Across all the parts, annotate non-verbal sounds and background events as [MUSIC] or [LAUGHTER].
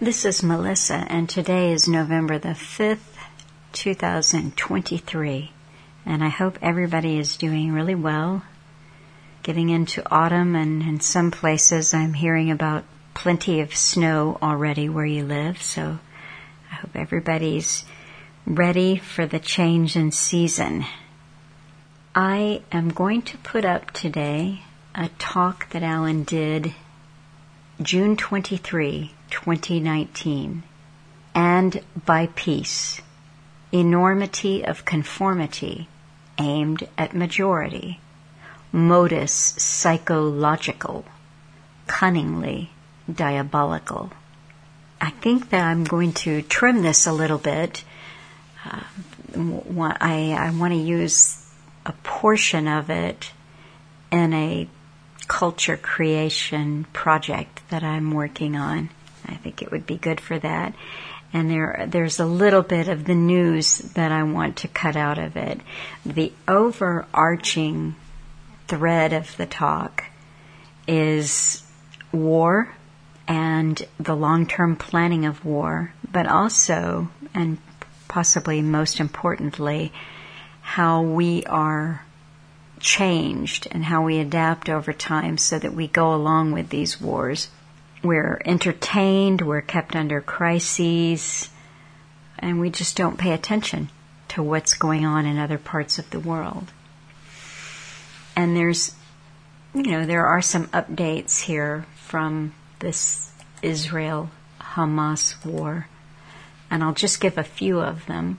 This is Melissa, and today is November the 5th, 2023. And I hope everybody is doing really well. Getting into autumn, and in some places I'm hearing about plenty of snow already where you live. So I hope everybody's ready for the change in season. I am going to put up today a talk that Alan did June 23, 2019, and by peace, enormity of conformity aimed at majority, modus psychological, cunningly diabolical. I think that I'm going to trim this a little bit. Uh, I, I want to use a portion of it in a culture creation project that I'm working on. I think it would be good for that. And there, there's a little bit of the news that I want to cut out of it. The overarching thread of the talk is war and the long-term planning of war, but also, and possibly most importantly, how we are changed and how we adapt over time so that we go along with these wars. We're entertained, we're kept under crises, and we just don't pay attention to what's going on in other parts of the world. And there's, you know, there are some updates here from this Israel Hamas war, and I'll just give a few of them.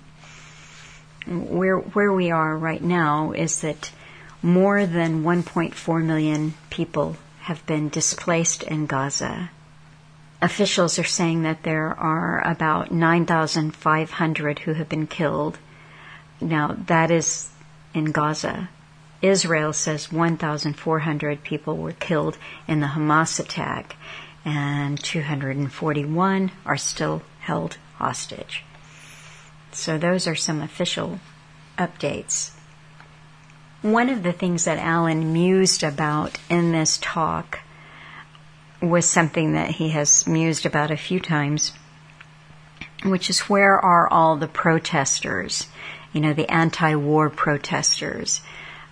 Where, where we are right now is that more than 1.4 million people have been displaced in Gaza. Officials are saying that there are about 9,500 who have been killed. Now, that is in Gaza. Israel says 1,400 people were killed in the Hamas attack, and 241 are still held hostage. So, those are some official updates. One of the things that Alan mused about in this talk was something that he has mused about a few times, which is where are all the protesters? You know, the anti-war protesters.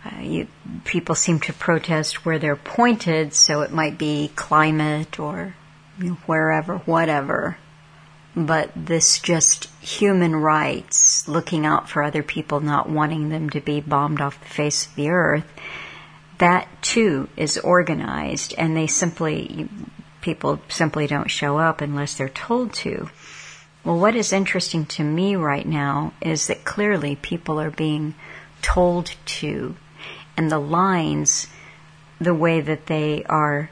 Uh, you, people seem to protest where they're pointed, so it might be climate or you know, wherever, whatever but this just human rights, looking out for other people, not wanting them to be bombed off the face of the earth, that too is organized and they simply, people simply don't show up unless they're told to. Well, what is interesting to me right now is that clearly people are being told to, and the lines, the way that they are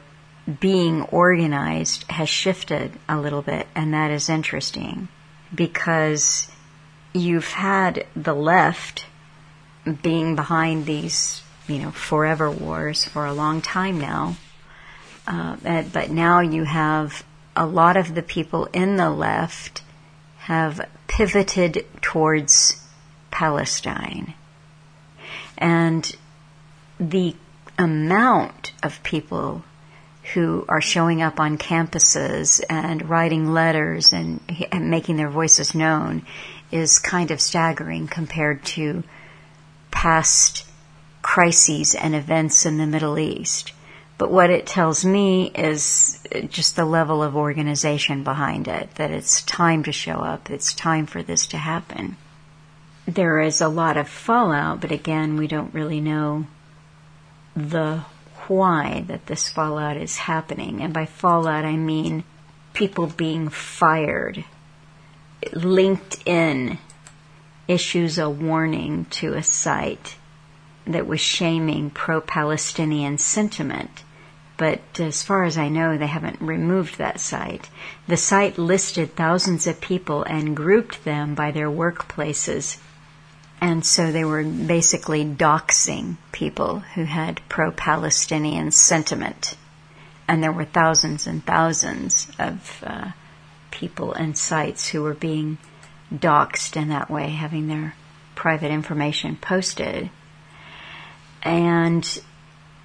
being organized has shifted a little bit, and that is interesting because you've had the left being behind these, you know, forever wars for a long time now. Uh, but now you have a lot of the people in the left have pivoted towards Palestine. And the amount of people who are showing up on campuses and writing letters and, and, making their voices known is kind of staggering compared to past crises and events in the Middle East. But what it tells me is just the level of organization behind it, that it's time to show up, it's time for this to happen. There is a lot of fallout, but again, we don't really know the why that this fallout is happening. And by fallout, I mean people being fired. LinkedIn issues a warning to a site that was shaming pro Palestinian sentiment. But as far as I know, they haven't removed that site. The site listed thousands of people and grouped them by their workplaces and so they were basically doxing people who had pro-Palestinian sentiment. And there were thousands and thousands of uh, people and sites who were being doxed in that way, having their private information posted. And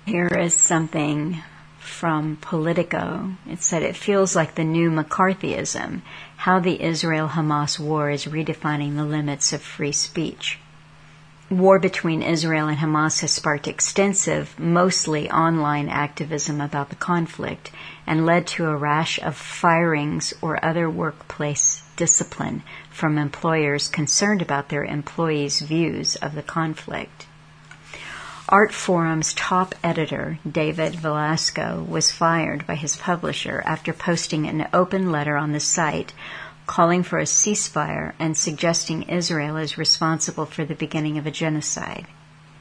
here is something from Politico. It said it feels like the new McCarthyism, how the Israel Hamas war is redefining the limits of free speech. War between Israel and Hamas has sparked extensive, mostly online activism about the conflict and led to a rash of firings or other workplace discipline from employers concerned about their employees' views of the conflict. Artforum's top editor, David Velasco, was fired by his publisher after posting an open letter on the site calling for a ceasefire and suggesting Israel is responsible for the beginning of a genocide.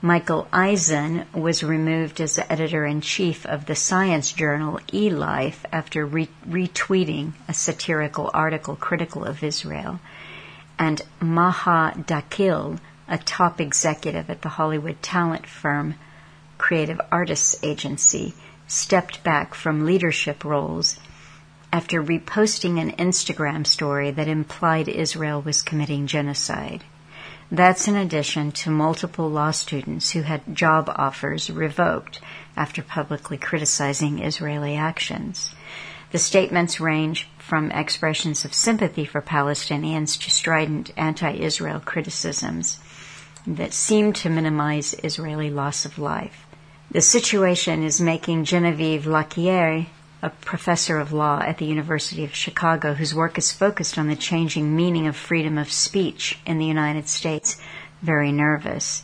Michael Eisen was removed as editor in chief of the science journal eLife after re- retweeting a satirical article critical of Israel. And Maha Dakhil a top executive at the Hollywood talent firm Creative Artists Agency, stepped back from leadership roles after reposting an Instagram story that implied Israel was committing genocide. That's in addition to multiple law students who had job offers revoked after publicly criticizing Israeli actions. The statements range from expressions of sympathy for Palestinians to strident anti-Israel criticisms that seem to minimize Israeli loss of life. The situation is making Genevieve Lakier, a professor of law at the University of Chicago whose work is focused on the changing meaning of freedom of speech in the United States, very nervous.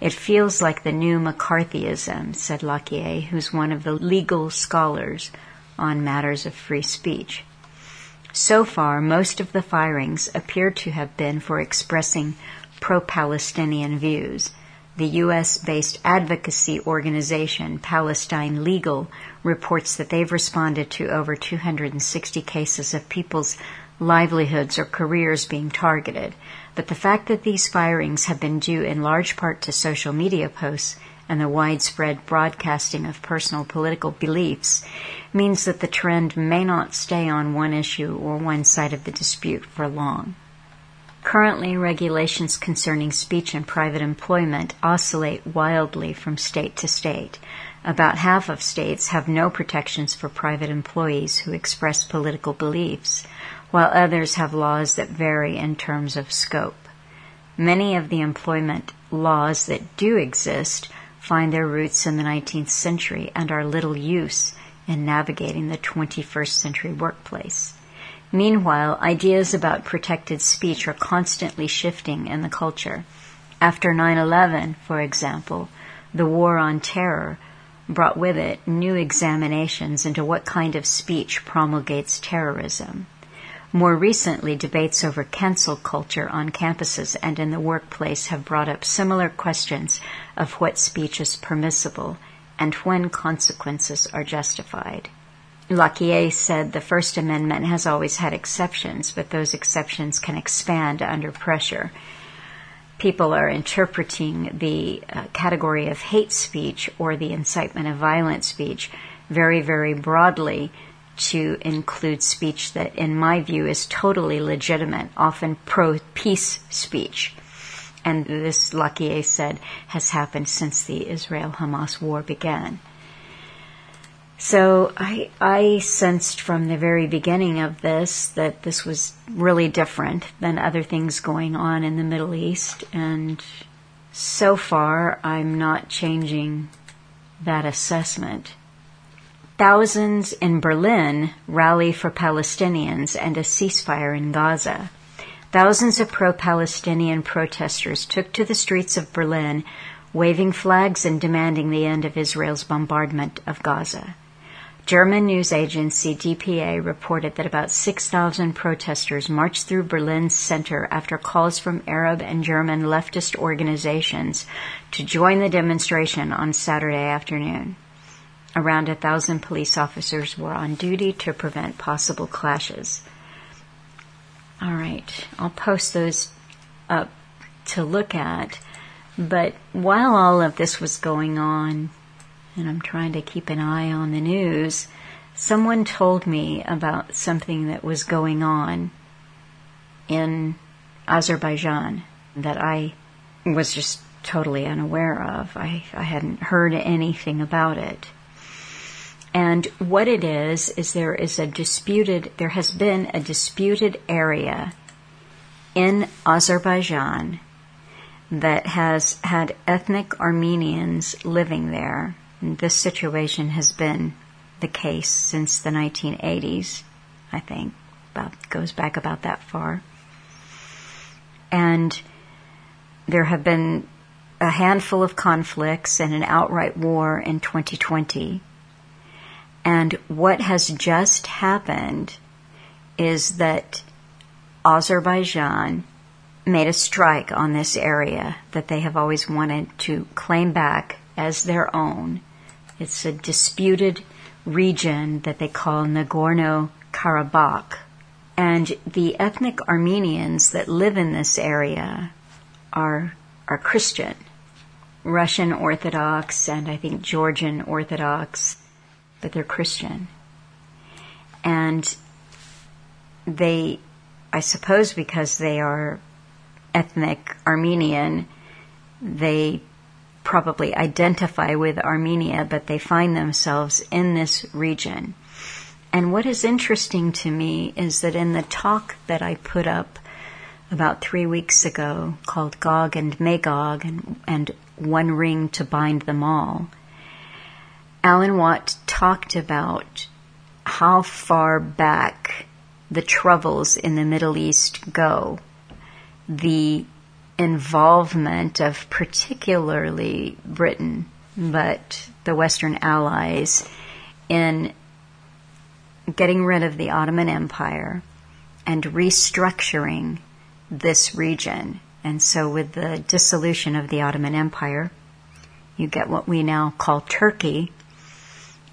It feels like the new McCarthyism, said Lakier, who's one of the legal scholars on matters of free speech. So far, most of the firings appear to have been for expressing pro-Palestinian views. The U.S.-based advocacy organization Palestine Legal reports that they've responded to over 260 cases of people's livelihoods or careers being targeted. But the fact that these firings have been due in large part to social media posts and the widespread broadcasting of personal political beliefs means that the trend may not stay on one issue or one side of the dispute for long. Currently, regulations concerning speech and private employment oscillate wildly from state to state. About half of states have no protections for private employees who express political beliefs, while others have laws that vary in terms of scope. Many of the employment laws that do exist find their roots in the 19th century and are little use in navigating the 21st century workplace. Meanwhile, ideas about protected speech are constantly shifting in the culture. After 9-11, for example, the war on terror brought with it new examinations into what kind of speech promulgates terrorism. More recently, debates over cancel culture on campuses and in the workplace have brought up similar questions of what speech is permissible and when consequences are justified. Lakier said the First Amendment has always had exceptions, but those exceptions can expand under pressure. People are interpreting the uh, category of hate speech or the incitement of violent speech very, very broadly to include speech that, in my view, is totally legitimate, often pro peace speech. And this, Lakier said, has happened since the Israel Hamas war began. So I, I sensed from the very beginning of this that this was really different than other things going on in the Middle East. And so far, I'm not changing that assessment. Thousands in Berlin rally for Palestinians and a ceasefire in Gaza. Thousands of pro-Palestinian protesters took to the streets of Berlin, waving flags and demanding the end of Israel's bombardment of Gaza. German news agency DPA reported that about 6,000 protesters marched through Berlin's center after calls from Arab and German leftist organizations to join the demonstration on Saturday afternoon. Around a thousand police officers were on duty to prevent possible clashes. All right, I'll post those up to look at. But while all of this was going on, and I'm trying to keep an eye on the news, someone told me about something that was going on in Azerbaijan that I was just totally unaware of. I, I hadn't heard anything about it. And what it is, is there is a disputed, there has been a disputed area in Azerbaijan that has had ethnic Armenians living there. This situation has been the case since the 1980s, I think. About, goes back about that far. And there have been a handful of conflicts and an outright war in 2020. And what has just happened is that Azerbaijan made a strike on this area that they have always wanted to claim back as their own. It's a disputed region that they call Nagorno Karabakh. And the ethnic Armenians that live in this area are, are Christian. Russian Orthodox and I think Georgian Orthodox, but they're Christian. And they, I suppose because they are ethnic Armenian, they probably identify with Armenia, but they find themselves in this region. And what is interesting to me is that in the talk that I put up about three weeks ago called Gog and Magog and, and one ring to bind them all. Alan Watt talked about how far back the troubles in the Middle East go, the involvement of particularly Britain, but the Western allies in getting rid of the Ottoman Empire and restructuring this region and so, with the dissolution of the Ottoman Empire, you get what we now call Turkey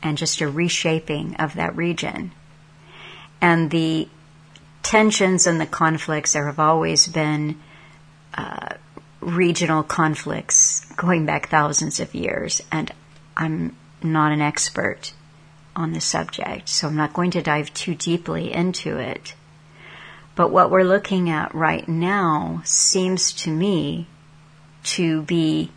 and just a reshaping of that region. And the tensions and the conflicts, there have always been uh, regional conflicts going back thousands of years. And I'm not an expert on the subject, so I'm not going to dive too deeply into it. But what we're looking at right now seems to me to be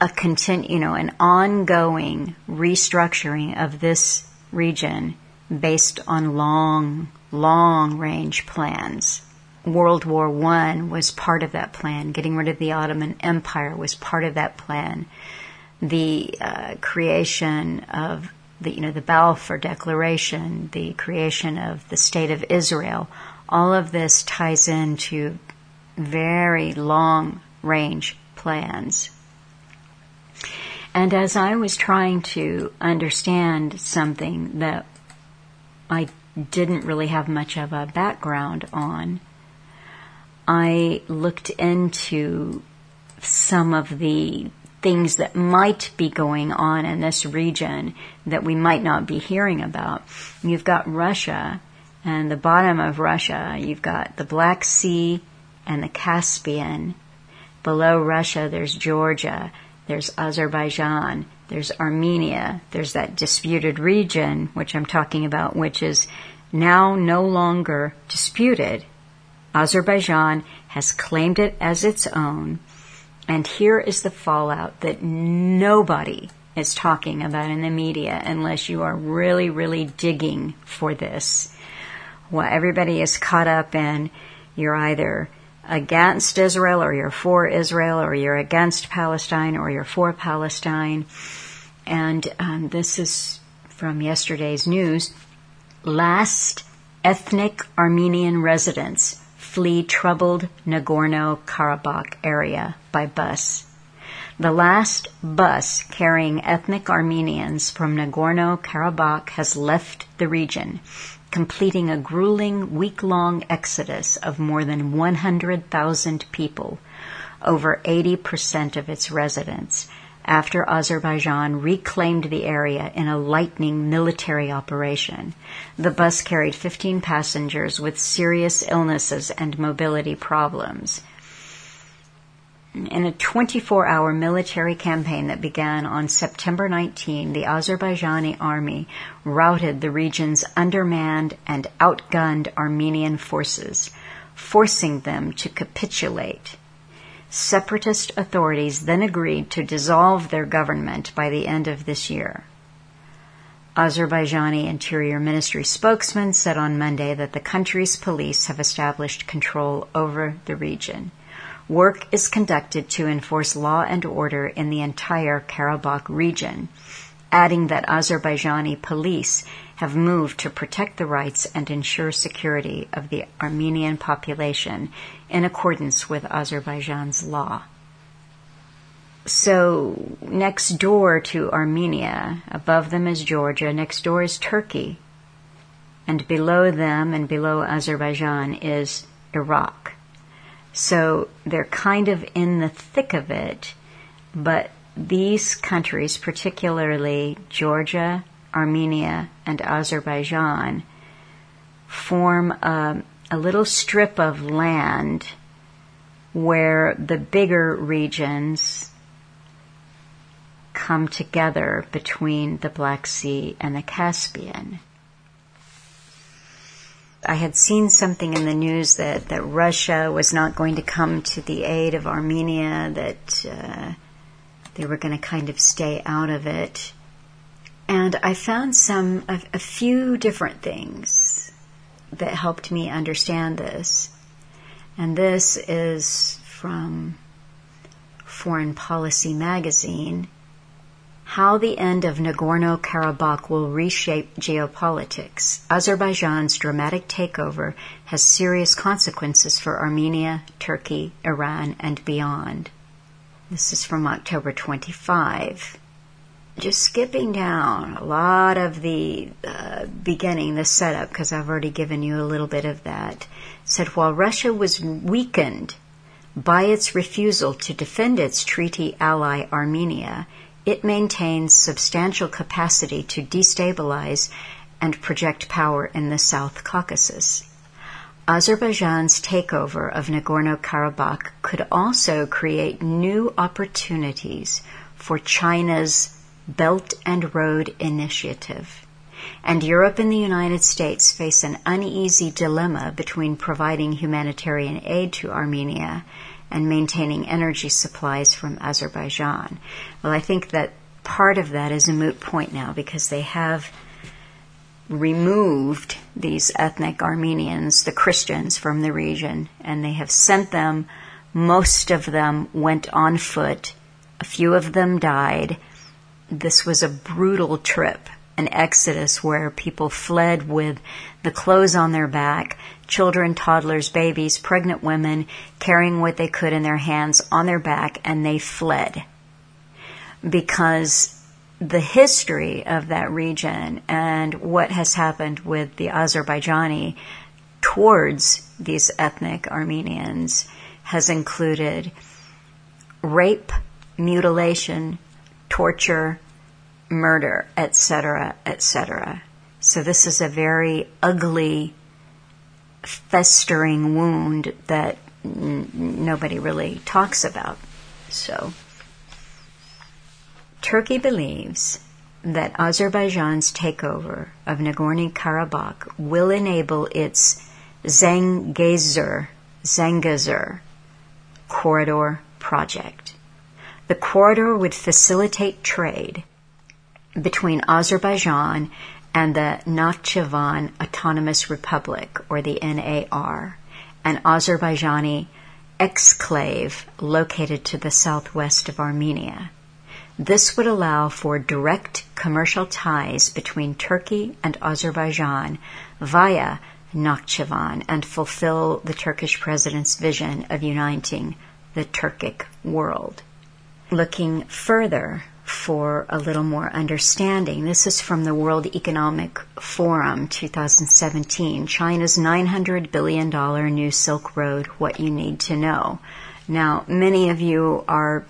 a content, you know, an ongoing restructuring of this region based on long, long range plans. World War I was part of that plan. Getting rid of the Ottoman Empire was part of that plan. The uh, creation of the, you know, the Balfour Declaration, the creation of the State of Israel, all of this ties into very long range plans. And as I was trying to understand something that I didn't really have much of a background on, I looked into some of the things that might be going on in this region that we might not be hearing about. You've got Russia and the bottom of Russia, you've got the Black Sea and the Caspian. Below Russia, there's Georgia, there's Azerbaijan, there's Armenia, there's that disputed region, which I'm talking about, which is now no longer disputed. Azerbaijan has claimed it as its own, and here is the fallout that nobody is talking about in the media unless you are really, really digging for this well, everybody is caught up in you're either against Israel or you're for Israel or you're against Palestine or you're for Palestine. And um, this is from yesterday's news. Last ethnic Armenian residents flee troubled Nagorno Karabakh area by bus. The last bus carrying ethnic Armenians from Nagorno Karabakh has left the region completing a grueling week long exodus of more than 100,000 people, over 80% of its residents, after Azerbaijan reclaimed the area in a lightning military operation. The bus carried 15 passengers with serious illnesses and mobility problems. In a 24 hour military campaign that began on September 19, the Azerbaijani army routed the region's undermanned and outgunned Armenian forces, forcing them to capitulate. Separatist authorities then agreed to dissolve their government by the end of this year. Azerbaijani Interior Ministry spokesman said on Monday that the country's police have established control over the region. Work is conducted to enforce law and order in the entire Karabakh region, adding that Azerbaijani police have moved to protect the rights and ensure security of the Armenian population in accordance with Azerbaijan's law. So, next door to Armenia, above them is Georgia, next door is Turkey, and below them and below Azerbaijan is Iraq. So, they're kind of in the thick of it, but these countries, particularly Georgia, Armenia, and Azerbaijan, form a, a little strip of land where the bigger regions come together between the Black Sea and the Caspian. I had seen something in the news that, that Russia was not going to come to the aid of Armenia, that uh, they were going to kind of stay out of it. And I found some, a, a few different things that helped me understand this. And this is from Foreign Policy Magazine. How the end of Nagorno Karabakh will reshape geopolitics. Azerbaijan's dramatic takeover has serious consequences for Armenia, Turkey, Iran, and beyond. This is from October 25 just skipping down a lot of the uh, beginning, the setup, because I've already given you a little bit of that, said while Russia was weakened by its refusal to defend its treaty ally Armenia, it maintains substantial capacity to destabilize and project power in the South Caucasus. Azerbaijan's takeover of Nagorno Karabakh could also create new opportunities for China's Belt and Road Initiative. And Europe and the United States face an uneasy dilemma between providing humanitarian aid to Armenia and maintaining energy supplies from Azerbaijan. Well, I think that part of that is a moot point now because they have removed these ethnic Armenians, the Christians from the region, and they have sent them. Most of them went on foot. A few of them died this was a brutal trip, an exodus where people fled with the clothes on their back, children, toddlers, babies, pregnant women, carrying what they could in their hands on their back, and they fled. Because the history of that region and what has happened with the Azerbaijani towards these ethnic Armenians has included rape, mutilation, torture, murder, etc., etc. So this is a very ugly, festering wound that n- nobody really talks about. So, Turkey believes that Azerbaijan's takeover of Nagorno Karabakh will enable its Zangezur, Zangezur corridor project. The corridor would facilitate trade between Azerbaijan and the Nakhchivan Autonomous Republic, or the NAR, an Azerbaijani exclave located to the southwest of Armenia. This would allow for direct commercial ties between Turkey and Azerbaijan via Nakhchivan and fulfill the Turkish president's vision of uniting the Turkic world. Looking further for a little more understanding. This is from the World Economic Forum 2017, China's $900 billion new Silk Road, What You Need to Know. Now, many of you are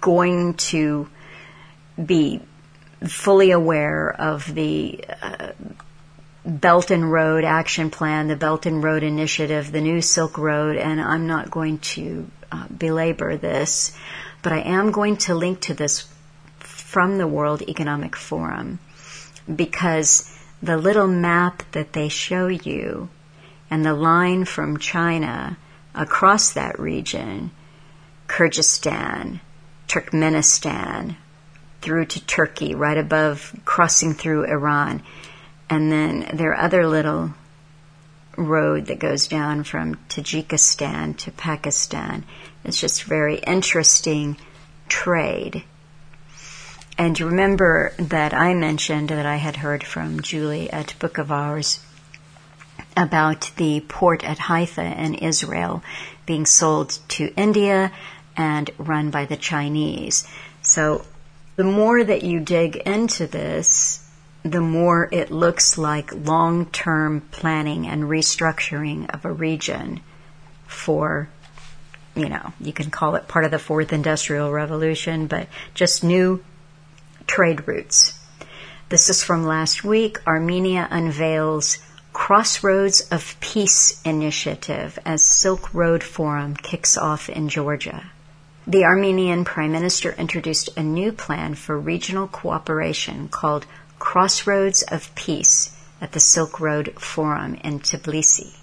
going to be fully aware of the uh, Belt and Road Action Plan, the Belt and Road Initiative, the new Silk Road, and I'm not going to uh, belabor this, but I am going to link to this from the World Economic Forum because the little map that they show you and the line from China across that region, Kyrgyzstan, Turkmenistan, through to Turkey, right above crossing through Iran. And then there are other little road that goes down from Tajikistan to Pakistan. It's just very interesting trade. And you remember that I mentioned that I had heard from Julie at Book of Hours about the port at Haifa in Israel being sold to India and run by the Chinese. So the more that you dig into this, the more it looks like long term planning and restructuring of a region for, you know, you can call it part of the fourth industrial revolution, but just new trade routes. This is from last week. Armenia unveils Crossroads of Peace initiative as Silk Road Forum kicks off in Georgia. The Armenian Prime Minister introduced a new plan for regional cooperation called Crossroads of Peace at the Silk Road Forum in Tbilisi,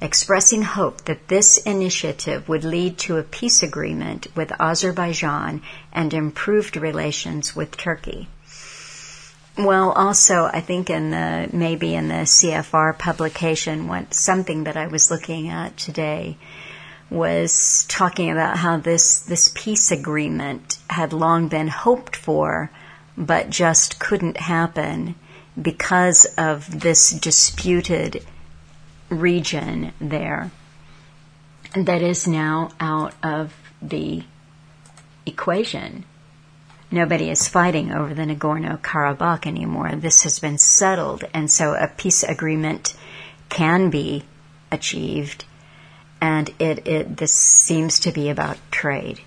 expressing hope that this initiative would lead to a peace agreement with Azerbaijan and improved relations with Turkey. Well, also, I think in the maybe in the CFR publication, what something that I was looking at today was talking about how this this peace agreement had long been hoped for, but just couldn't happen because of this disputed region there that is now out of the equation. Nobody is fighting over the Nagorno Karabakh anymore. This has been settled, and so a peace agreement can be achieved. And it, it this seems to be about trade.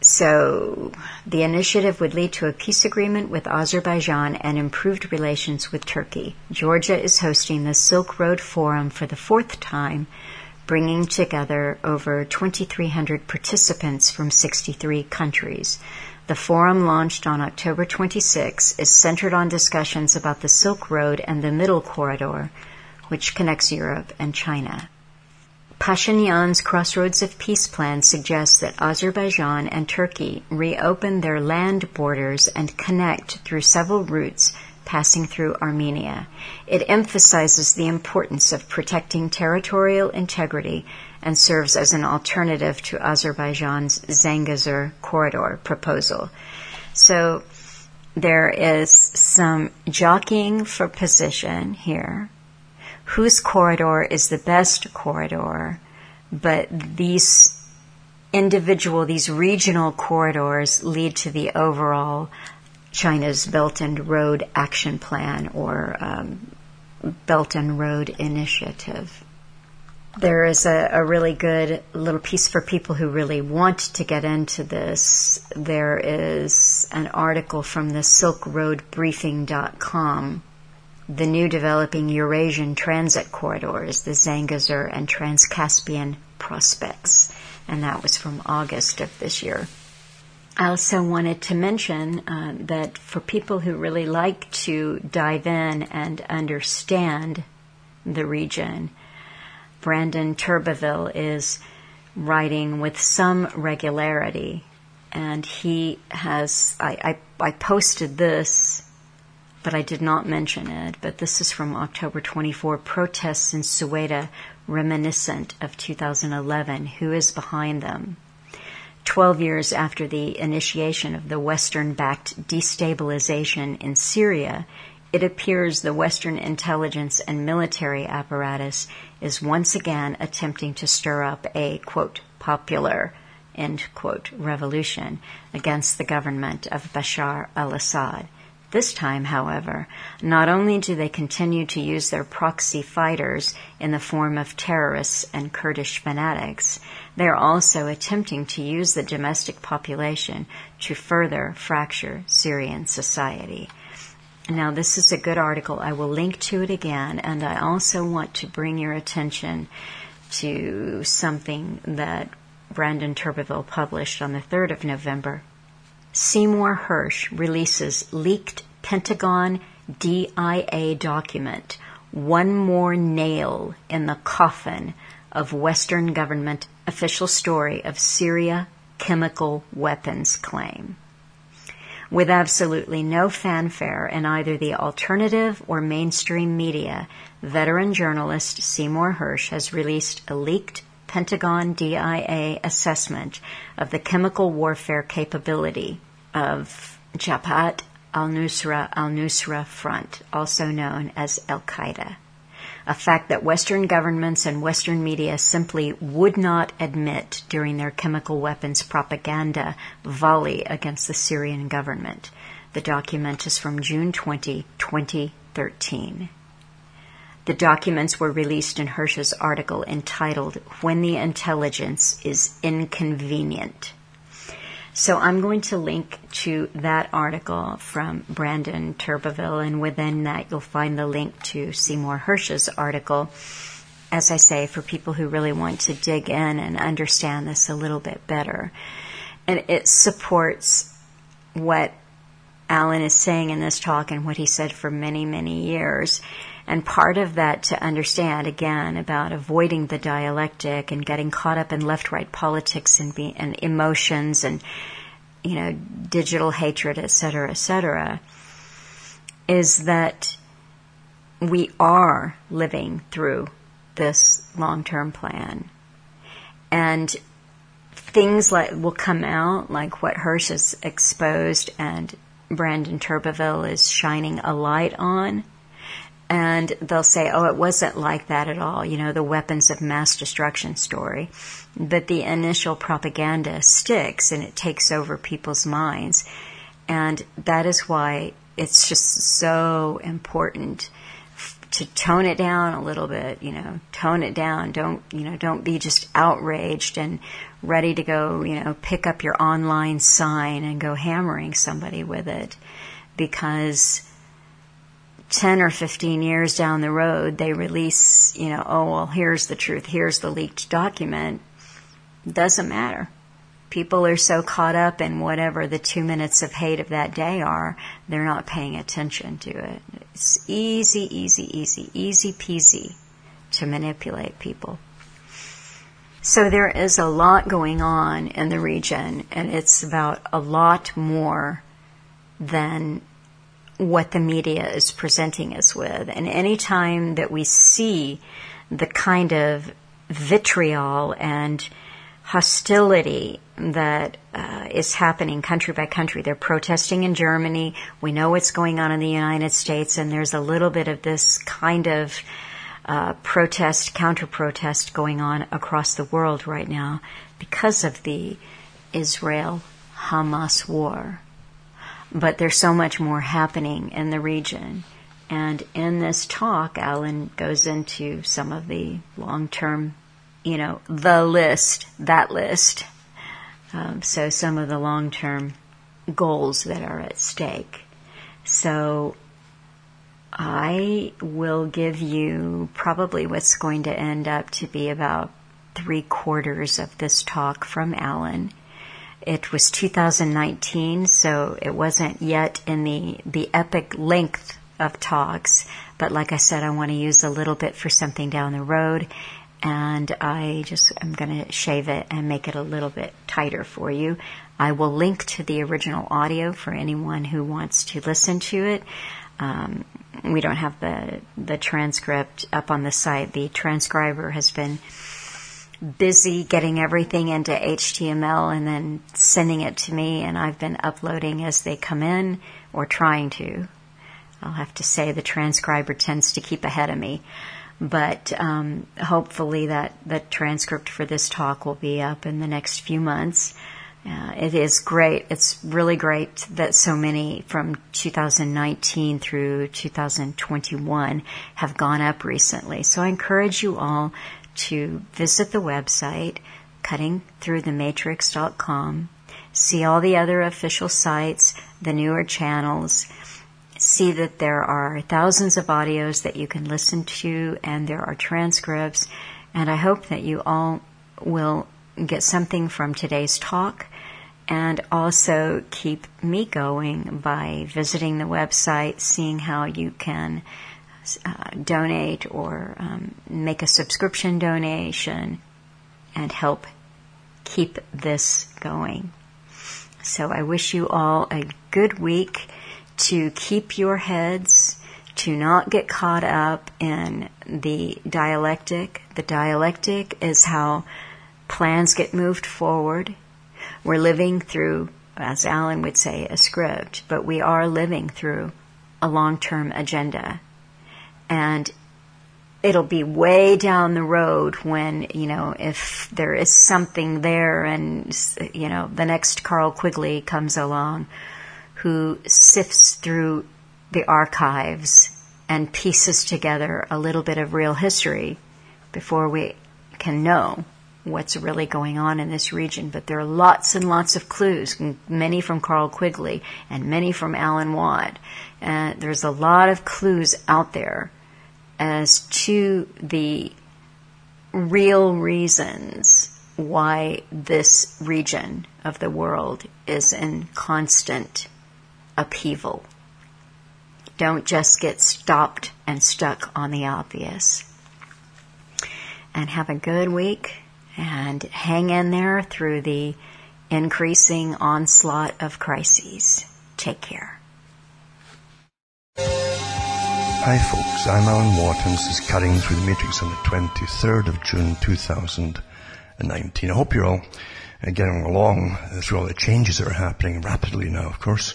So the initiative would lead to a peace agreement with Azerbaijan and improved relations with Turkey. Georgia is hosting the Silk Road Forum for the fourth time bringing together over 2,300 participants from 63 countries. The forum launched on October 26 is centered on discussions about the Silk Road and the Middle Corridor, which connects Europe and China. Pashinyan's Crossroads of Peace plan suggests that Azerbaijan and Turkey reopen their land borders and connect through several routes passing through Armenia. It emphasizes the importance of protecting territorial integrity and serves as an alternative to Azerbaijan's Zangezur corridor proposal. So there is some jockeying for position here. Whose corridor is the best corridor? But these individual, these regional corridors lead to the overall China's Belt and Road Action Plan or um, Belt and Road Initiative. There is a, a, really good little piece for people who really want to get into this. There is an article from the Silk Road SilkRoadBriefing.com, the new developing Eurasian transit corridors, the Zangezur and Trans-Caspian prospects, and that was from August of this year. I also wanted to mention uh, that for people who really like to dive in and understand the region, Brandon Turbeville is writing with some regularity, and he has. I, I, I posted this, but I did not mention it. But this is from October 24. Protests in Sweida reminiscent of 2011. Who is behind them? 12 years after the initiation of the Western backed destabilization in Syria, it appears the Western intelligence and military apparatus is once again attempting to stir up a, quote, popular, end quote, revolution against the government of Bashar al Assad. This time, however, not only do they continue to use their proxy fighters in the form of terrorists and Kurdish fanatics, they are also attempting to use the domestic population to further fracture Syrian society. Now, this is a good article. I will link to it again, and I also want to bring your attention to something that Brandon Turbeville published on the 3rd of November. Seymour Hersh releases leaked Pentagon DIA document, one more nail in the coffin of Western government official story of Syria chemical weapons claim. With absolutely no fanfare in either the alternative or mainstream media, veteran journalist Seymour Hersh has released a leaked Pentagon DIA assessment of the chemical warfare capability of Jabhat al-Nusra al-Nusra Front, also known as Al-Qaeda a fact that Western governments and Western media simply would not admit during their chemical weapons propaganda volley against the Syrian government. The document is from June 20, 2013. The documents were released in Hersh's article entitled When the Intelligence is Inconvenient. So I'm going to link to that article from Brandon Turbeville, and within that you'll find the link to Seymour Hersh's article. As I say, for people who really want to dig in and understand this a little bit better. And it supports what Alan is saying in this talk and what he said for many, many years. And part of that to understand, again, about avoiding the dialectic and getting caught up in left-right politics and, be, and emotions and, you know, digital hatred, et cetera, et cetera, is that we are living through this long-term plan. And things like will come out, like what Hersh has exposed and Brandon Turbeville is shining a light on and they'll say, oh, it wasn't like that at all, you know, the weapons of mass destruction story. But the initial propaganda sticks and it takes over people's minds. And that is why it's just so important to tone it down a little bit, you know, tone it down. Don't, you know, don't be just outraged and ready to go, you know, pick up your online sign and go hammering somebody with it because 10 or 15 years down the road, they release, you know, oh, well, here's the truth, here's the leaked document. Doesn't matter. People are so caught up in whatever the two minutes of hate of that day are, they're not paying attention to it. It's easy, easy, easy, easy peasy to manipulate people. So there is a lot going on in the region, and it's about a lot more than what the media is presenting us with. And any time that we see the kind of vitriol and hostility that uh, is happening country by country. They're protesting in Germany. We know what's going on in the United States, and there's a little bit of this kind of uh, protest, counter protest going on across the world right now because of the Israel Hamas war. But there's so much more happening in the region. And in this talk, Alan goes into some of the long term, you know, the list, that list. Um, so some of the long term goals that are at stake. So I will give you probably what's going to end up to be about three quarters of this talk from Alan. It was 2019, so it wasn't yet in the, the epic length of talks. But like I said, I want to use a little bit for something down the road. And I just am going to shave it and make it a little bit tighter for you. I will link to the original audio for anyone who wants to listen to it. Um, we don't have the the transcript up on the site. The transcriber has been busy getting everything into HTML and then sending it to me, and I've been uploading as they come in or trying to. I'll have to say the transcriber tends to keep ahead of me, but um, hopefully that the transcript for this talk will be up in the next few months. Uh, it is great. It's really great that so many from 2019 through 2021 have gone up recently. So I encourage you all to visit the website, cuttingthroughthematrix.com, see all the other official sites, the newer channels, see that there are thousands of audios that you can listen to and there are transcripts. And I hope that you all will get something from today's talk and also keep me going by visiting the website, seeing how you can uh, donate or um, make a subscription donation and help keep this going. So I wish you all a good week to keep your heads, to not get caught up in the dialectic. The dialectic is how plans get moved forward. We're living through, as Alan would say, a script, but we are living through a long-term agenda. And it'll be way down the road when, you know, if there is something there and, you know, the next Carroll Quigley comes along who sifts through the archives and pieces together a little bit of real history before we can know what's really going on in this region. But there are lots and lots of clues, many from Carroll Quigley and many from Alan Watt. And there's a lot of clues out there as to the real reasons why this region of the world is in constant upheaval. Don't just get stopped and stuck on the obvious. And have a good week and hang in there through the increasing onslaught of crises. Take care. Hi folks, I'm Alan Watt and. This is Cutting Through the Matrix on the 23rd of June 2019. I hope you're all uh, getting along through all the changes that are happening rapidly now, of course.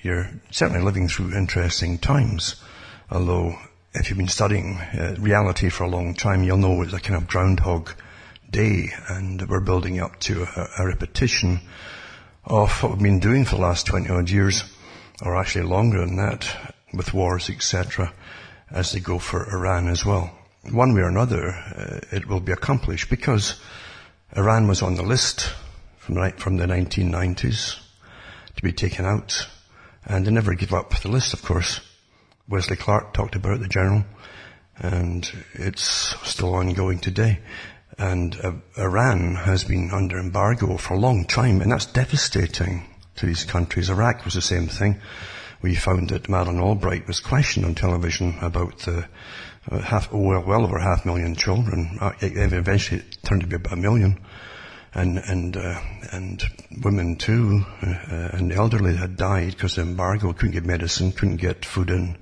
You're certainly living through interesting times. Although, if you've been studying uh, reality for a long time, you'll know it's a kind of groundhog day and we're building up to a, a repetition of what we've been doing for the last 20 odd years, or actually longer than that, with wars, etc as they go for Iran as well. One way or another, uh, it will be accomplished because Iran was on the list from the, from the 1990s to be taken out, and they never give up the list, of course. Wesley Clark talked about it, the general, and it's still ongoing today. And uh, Iran has been under embargo for a long time, and that's devastating to these countries. Iraq was the same thing we found that Madeleine Albright was questioned on television about the uh, half, well, well over half a million children. Uh, eventually it turned to be about a million. And, and, uh, and women too, uh, and the elderly had died because the embargo couldn't get medicine, couldn't get food in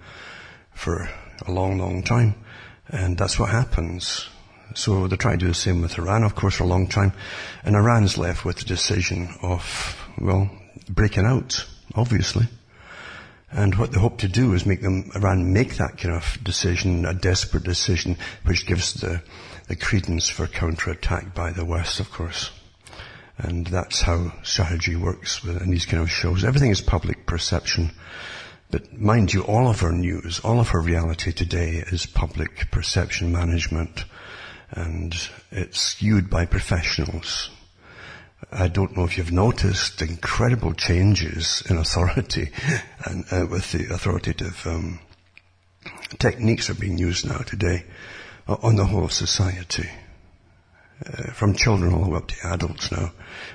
for a long, long time. And that's what happens. So they're trying to do the same with Iran, of course, for a long time. And Iran's left with the decision of, well, breaking out, obviously. And what they hope to do is make them, Iran make that kind of decision, a desperate decision, which gives the, the credence for counterattack by the West, of course. And that's how strategy works in these kind of shows. Everything is public perception. But mind you, all of our news, all of our reality today is public perception management. And it's skewed by professionals. I don't know if you've noticed incredible changes in authority [LAUGHS] and uh, with the authoritative um, techniques are being used now today on the whole of society. Uh, from children all the way up to adults now,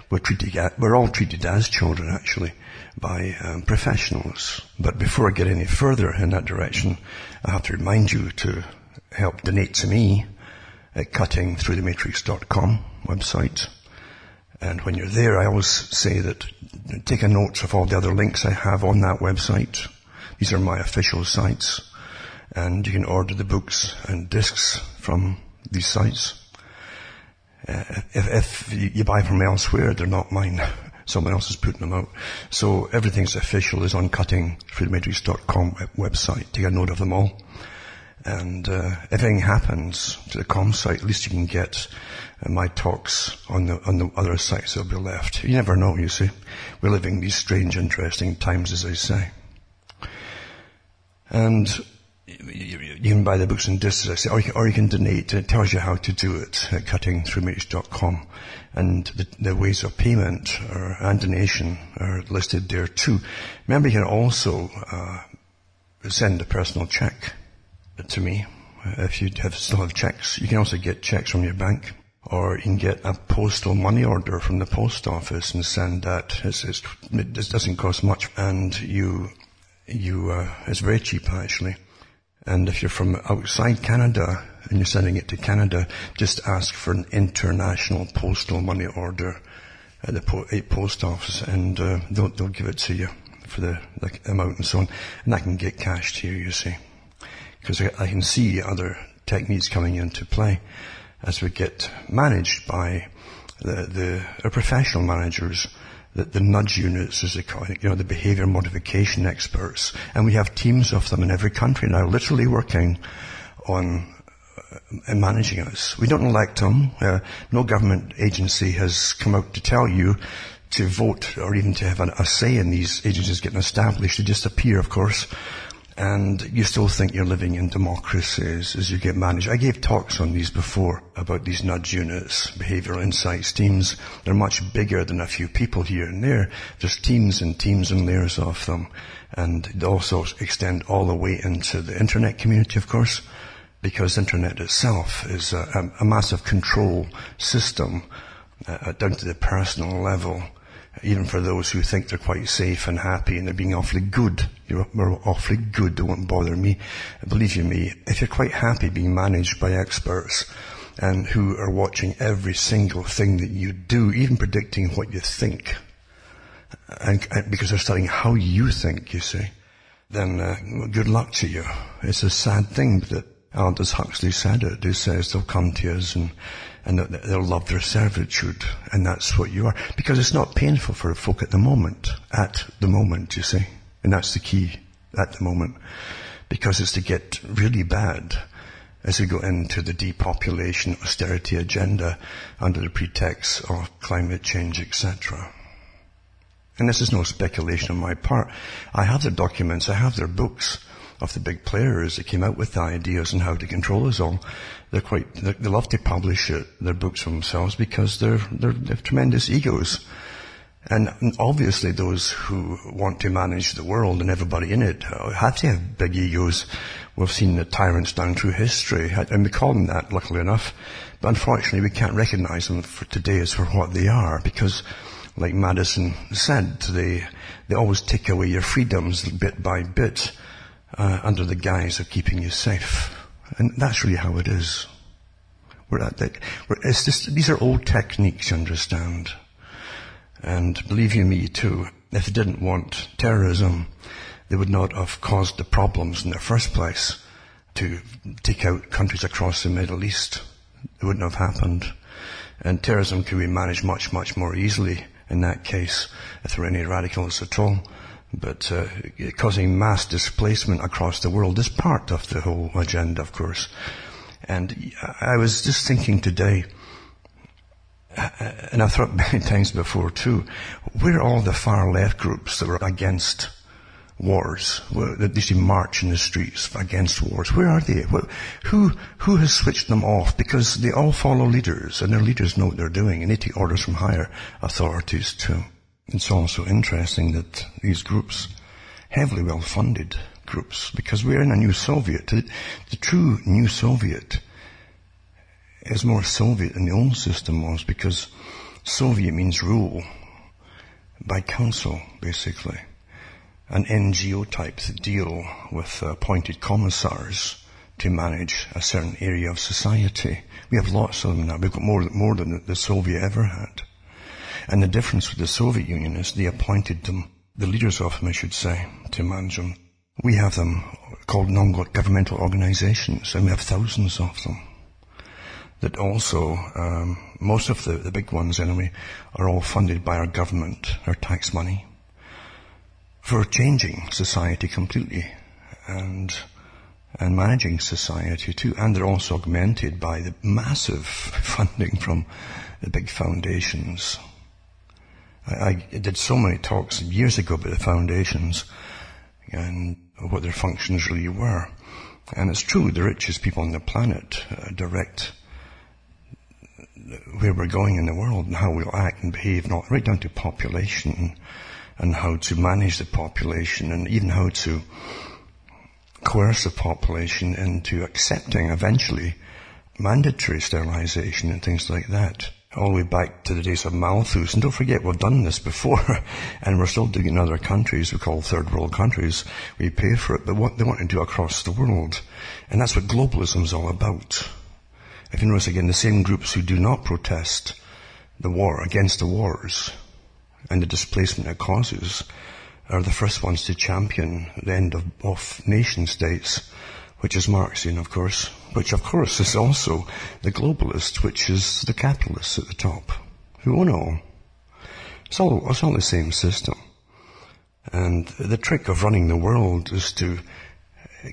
we're treated, we're all treated as children actually by um, professionals. But before I get any further in that direction, I have to remind you to help donate to me at cuttingthroughthematrix.com website and when you're there, I always say that take a note of all the other links I have on that website. These are my official sites. And you can order the books and discs from these sites. Uh, if, if you buy from elsewhere, they're not mine. [LAUGHS] Someone else is putting them out. So everything's official is on cuttingthroughthematrix.com website. Take a note of them all. And uh, if anything happens to the com site, at least you can get and my talks on the, on the other sites that'll be left. You never know, you see. We're living these strange, interesting times, as I say. And you can buy the books and discs, I say, or you, can, or you can donate, it tells you how to do it at cuttingthroughmatrix.com. And the, the, ways of payment or, and donation are listed there too. Remember, you can also uh, send a personal check to me if you have, still have checks. You can also get checks from your bank or you can get a postal money order from the post office and send that. It's, it's, it doesn't cost much, and you you uh, it's very cheap actually. And if you're from outside Canada and you're sending it to Canada, just ask for an international postal money order, at the po- post office and uh, they'll, they'll give it to you for the, the amount and so on. And I can get cashed here, you see. Because I, I can see other techniques coming into play as we get managed by the, the professional managers, the, the nudge units, as they call it, you know, the behavior modification experts. And we have teams of them in every country now, literally working on uh, managing us. We don't elect them. Uh, no government agency has come out to tell you to vote or even to have an, a say in these agencies getting established. They just appear, of course, and you still think you're living in democracies as you get managed. I gave talks on these before about these nudge units, behavioral insights teams. They're much bigger than a few people here and there. There's teams and teams and layers of them. And they also extend all the way into the internet community, of course, because internet itself is a, a, massive control system uh, down to the personal level even for those who think they're quite safe and happy and they're being awfully good. You're awfully good, don't won't bother me. Believe you me, if you're quite happy being managed by experts and who are watching every single thing that you do, even predicting what you think, and, and because they're studying how you think, you see, then uh, good luck to you. It's a sad thing that Aldous Huxley said it. He says they'll come to us and and that they'll love their servitude, and that's what you are. Because it's not painful for folk at the moment, at the moment, you see. And that's the key, at the moment. Because it's to get really bad as we go into the depopulation austerity agenda under the pretext of climate change, etc. And this is no speculation on my part. I have their documents, I have their books of the big players that came out with the ideas on how to control us all. They're quite, they love to publish their books for themselves because they're, they're, they have tremendous egos. And obviously those who want to manage the world and everybody in it have to have big egos. We've seen the tyrants down through history, and we call them that, luckily enough. But unfortunately we can't recognize them for today as for what they are because, like Madison said, they, they always take away your freedoms bit by bit uh, under the guise of keeping you safe. And that's really how it is. We're at that, we're, it's just, these are old techniques, you understand. And believe you me too, if they didn't want terrorism, they would not have caused the problems in the first place to take out countries across the Middle East. It wouldn't have happened. And terrorism could be managed much, much more easily in that case if there were any radicals at all. But uh, causing mass displacement across the world is part of the whole agenda, of course. And I was just thinking today, and I've thought [LAUGHS] many times before too, where are all the far left groups that were against wars, that used to march in the streets against wars? Where are they? Who, who has switched them off? Because they all follow leaders, and their leaders know what they're doing, and they take orders from higher authorities too. It's also interesting that these groups, heavily well funded groups, because we're in a new Soviet. The, true new Soviet is more Soviet than the old system was because Soviet means rule by council, basically. An NGO type deal with appointed commissars to manage a certain area of society. We have lots of them now. We've got more, more than the Soviet ever had. And the difference with the Soviet Union is they appointed them, the leaders of them, I should say, to manage them. We have them called non-governmental organizations, and we have thousands of them. That also, um, most of the, the big ones anyway, are all funded by our government, our tax money, for changing society completely and and managing society too. And they're also augmented by the massive [LAUGHS] funding from the big foundations I, I did so many talks years ago about the foundations and what their functions really were. And it's true, the richest people on the planet uh, direct where we're going in the world and how we'll act and behave, not right down to population and how to manage the population and even how to coerce the population into accepting eventually mandatory sterilization and things like that Oh, all the way back to the days of Malthus. And don't forget, we've done this before, [LAUGHS] and we're still doing it in other countries we call third world countries. We pay for it, but what they want to do across the world. And that's what globalism is all about. If you notice again, the same groups who do not protest the war, against the wars and the displacement it causes are the first ones to champion the end of, of nation states, which is Marxian, of course, which of course is also the globalist, which is the capitalists at the top, who own all. It's all, it's all the same system. And the trick of running the world is to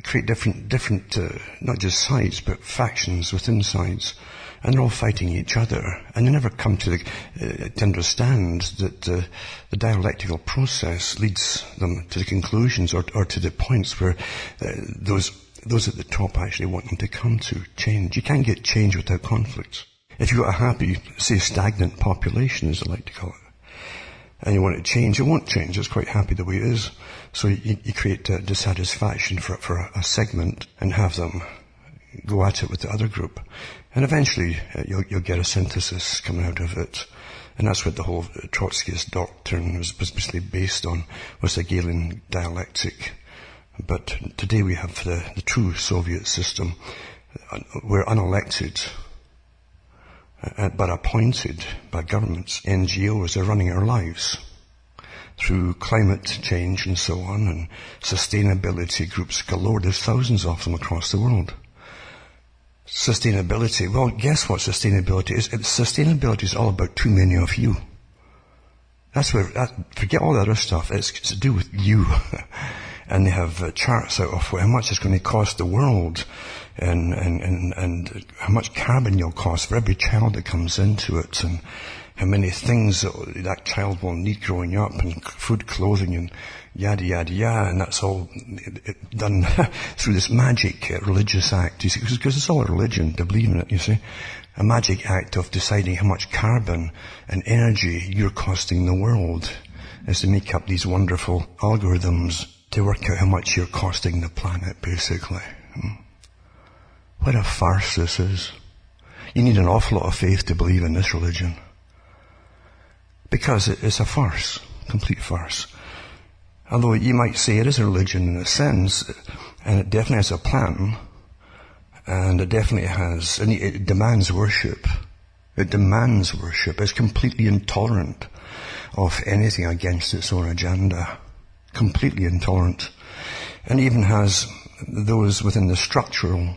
create different, different, uh, not just sides, but factions within sides and they're all fighting each other, and they never come to, the, uh, to understand that uh, the dialectical process leads them to the conclusions or, or to the points where uh, those those at the top actually want them to come to change. You can't get change without conflict. If you've got a happy, say, stagnant population, as I like to call it, and you want it to change, it won't change. It's quite happy the way it is. So you, you create dissatisfaction for, for a, segment and have them go at it with the other group. And eventually uh, you'll, you'll, get a synthesis coming out of it. And that's what the whole Trotskyist doctrine was, basically based on, was the Hegelian dialectic. But today we have the, the true Soviet system. We're unelected, uh, but appointed by governments. NGOs are running our lives through climate change and so on, and sustainability groups galore. There's thousands of them across the world. Sustainability. Well, guess what sustainability is? Sustainability is all about too many of you. That's where, that, forget all the other stuff. It's, it's to do with you. [LAUGHS] and they have uh, charts out of how much it's going to cost the world and, and, and, and how much carbon you'll cost for every child that comes into it and how many things that, that child will need growing up and food, clothing and yada yada yada, and that's all done [LAUGHS] through this magic uh, religious act. You see, because it's all a religion to believe in it. You see, a magic act of deciding how much carbon and energy you're costing the world is to make up these wonderful algorithms to work out how much you're costing the planet, basically. Hmm. What a farce this is. You need an awful lot of faith to believe in this religion. Because it's a farce, complete farce. Although you might say it is a religion in a sense, and it definitely has a plan, and it definitely has, and it demands worship. It demands worship. It's completely intolerant of anything against its own agenda. Completely intolerant. And even has those within the structural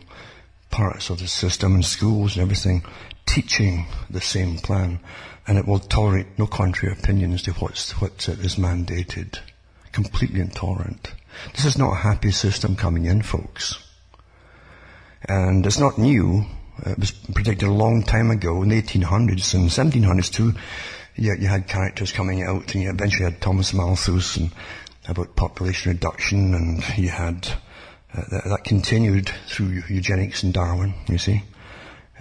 parts of the system and schools and everything teaching the same plan. And it will tolerate no contrary opinions to what's, what is mandated completely intolerant. This is not a happy system coming in, folks. And it's not new. It was predicted a long time ago in the 1800s and 1700s too. You, you had characters coming out and you eventually had Thomas Malthus and about population reduction and you had uh, that, that continued through eugenics and Darwin, you see,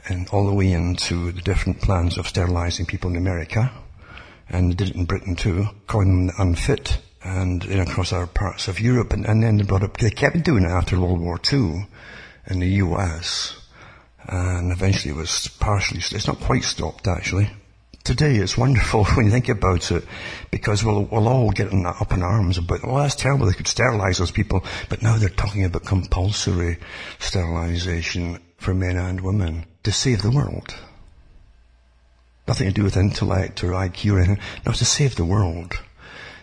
and all the way into the different plans of sterilizing people in America, and they did it in Britain too, calling them unfit and know, across other parts of Europe, and, and then they brought up, they kept doing it after World War II in the US, and eventually it was partially, it's not quite stopped actually. Today it's wonderful [LAUGHS] when you think about it, because we'll, we'll all get up in arms about, oh that's terrible, they could sterilize those people, but now they're talking about compulsory sterilization for men and women to save the world. Nothing to do with intellect or IQ or anything, no, to save the world.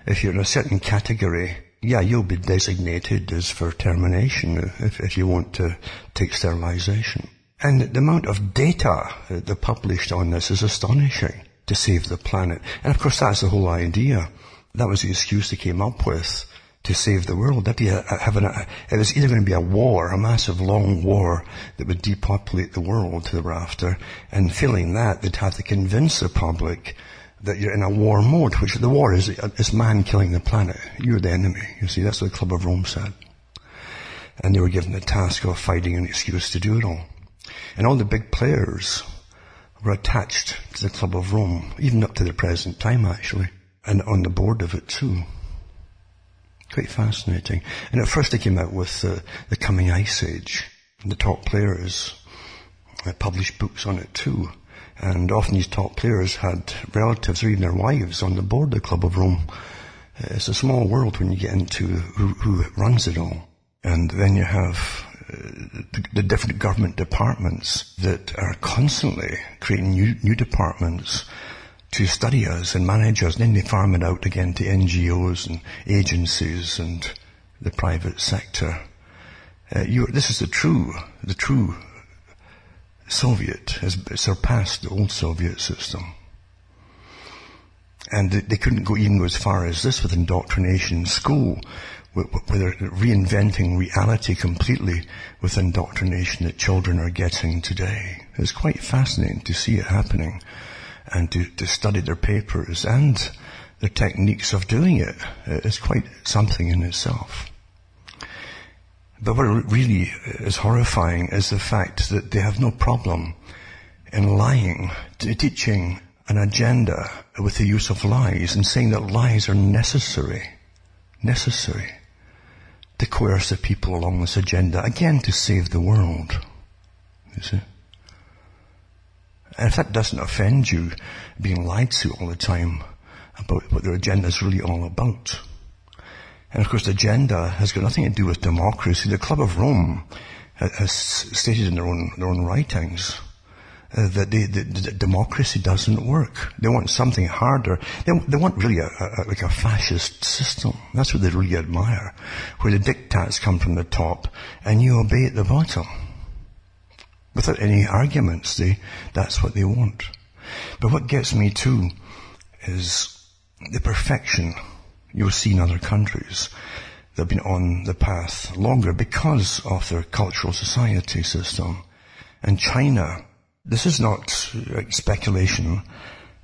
If you're in a certain category, yeah, you'll be designated as for termination if, if you want to take sterilization. And the amount of data that they published on this is astonishing to save the planet. And of course that's the whole idea. That was the excuse they came up with to save the world. That having a, it was either going to be a war, a massive long war that would depopulate the world to the rafter, and failing that, they'd have to convince the public that you're in a war mode, which the war is, is man killing the planet. You're the enemy. You see, that's what the Club of Rome said. And they were given the task of finding an excuse to do it all. And all the big players were attached to the Club of Rome, even up to the present time actually, and on the board of it too. Quite fascinating. And at first they came out with uh, the coming ice age. The top players uh, published books on it too. And often these top players had relatives or even their wives on the board of the Club of Rome. It's a small world when you get into who, who runs it all. And then you have uh, the, different government departments that are constantly creating new, new departments to study us and manage us, and then they farm it out again to NGOs and agencies and the private sector. Uh, you, this is the true, the true Soviet has surpassed the old Soviet system. And they, they couldn't go even go as far as this with indoctrination in school, where they're reinventing reality completely with indoctrination that children are getting today. It's quite fascinating to see it happening and to, to study their papers and their techniques of doing it. It's quite something in itself. But what really is horrifying is the fact that they have no problem in lying, teaching an agenda with the use of lies and saying that lies are necessary, necessary to coerce the people along this agenda, again to save the world. You see? And if that doesn't offend you, being lied to all the time about what their agenda is really all about, and of course, the agenda has got nothing to do with democracy. The Club of Rome has stated in their own, their own writings Uh, that they, the, the democracy doesn't work. They want something harder. They, they want really a, a, like a fascist system. That's what they really admire, where the diktats come from the top and you obey at the bottom. Without any arguments, they, that's what they want. But what gets me too is the perfection you'll see in other countries that have been on the path longer because of their cultural society system. And China, this is not speculation,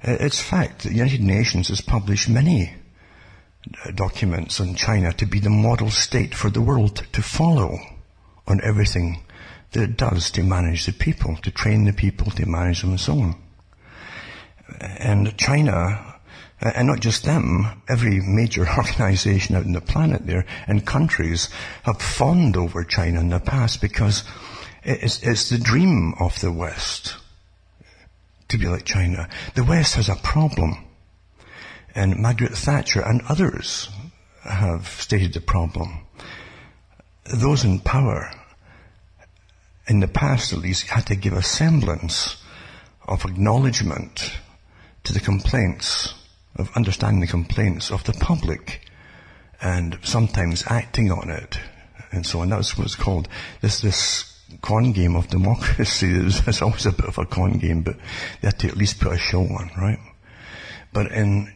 it's fact. The United Nations has published many documents on China to be the model state for the world to follow on everything that it does to manage the people, to train the people, to manage them and so on. And China uh, and not just them, every major [LAUGHS] organization out on the planet there and countries have fawned over China in the past because it's, it's the dream of the West to be like China. The West has a problem. And Margaret Thatcher and others have stated the problem. Those in power, in the past at least, had to give a semblance of acknowledgement to the complaints of understanding the complaints of the public and sometimes acting on it and so on. That's what it's called. This, this con game of democracy [LAUGHS] is always a bit of a con game, but they have to at least put a show on, right? But in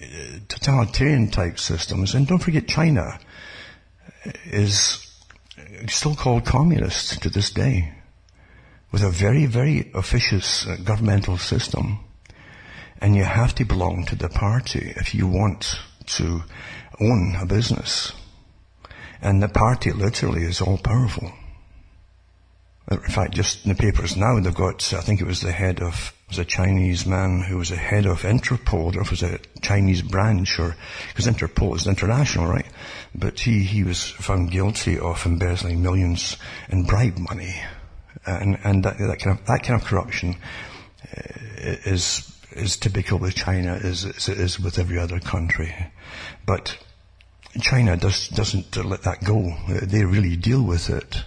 uh, totalitarian type systems, and don't forget China is still called communist to this day with a very, very officious uh, governmental system and you have to belong to the party if you want to own a business. And the party literally is all powerful. In fact, just in the papers now, they've got, I think it was the head of, it was a Chinese man who was a head of Interpol, or it was a Chinese branch, or, because Interpol is international, right? But he, he was found guilty of embezzling millions in bribe money. And, and that, that kind of, that kind of corruption uh, is is typical with China as, as with every other country. But China does, doesn't let that go. They really deal with it.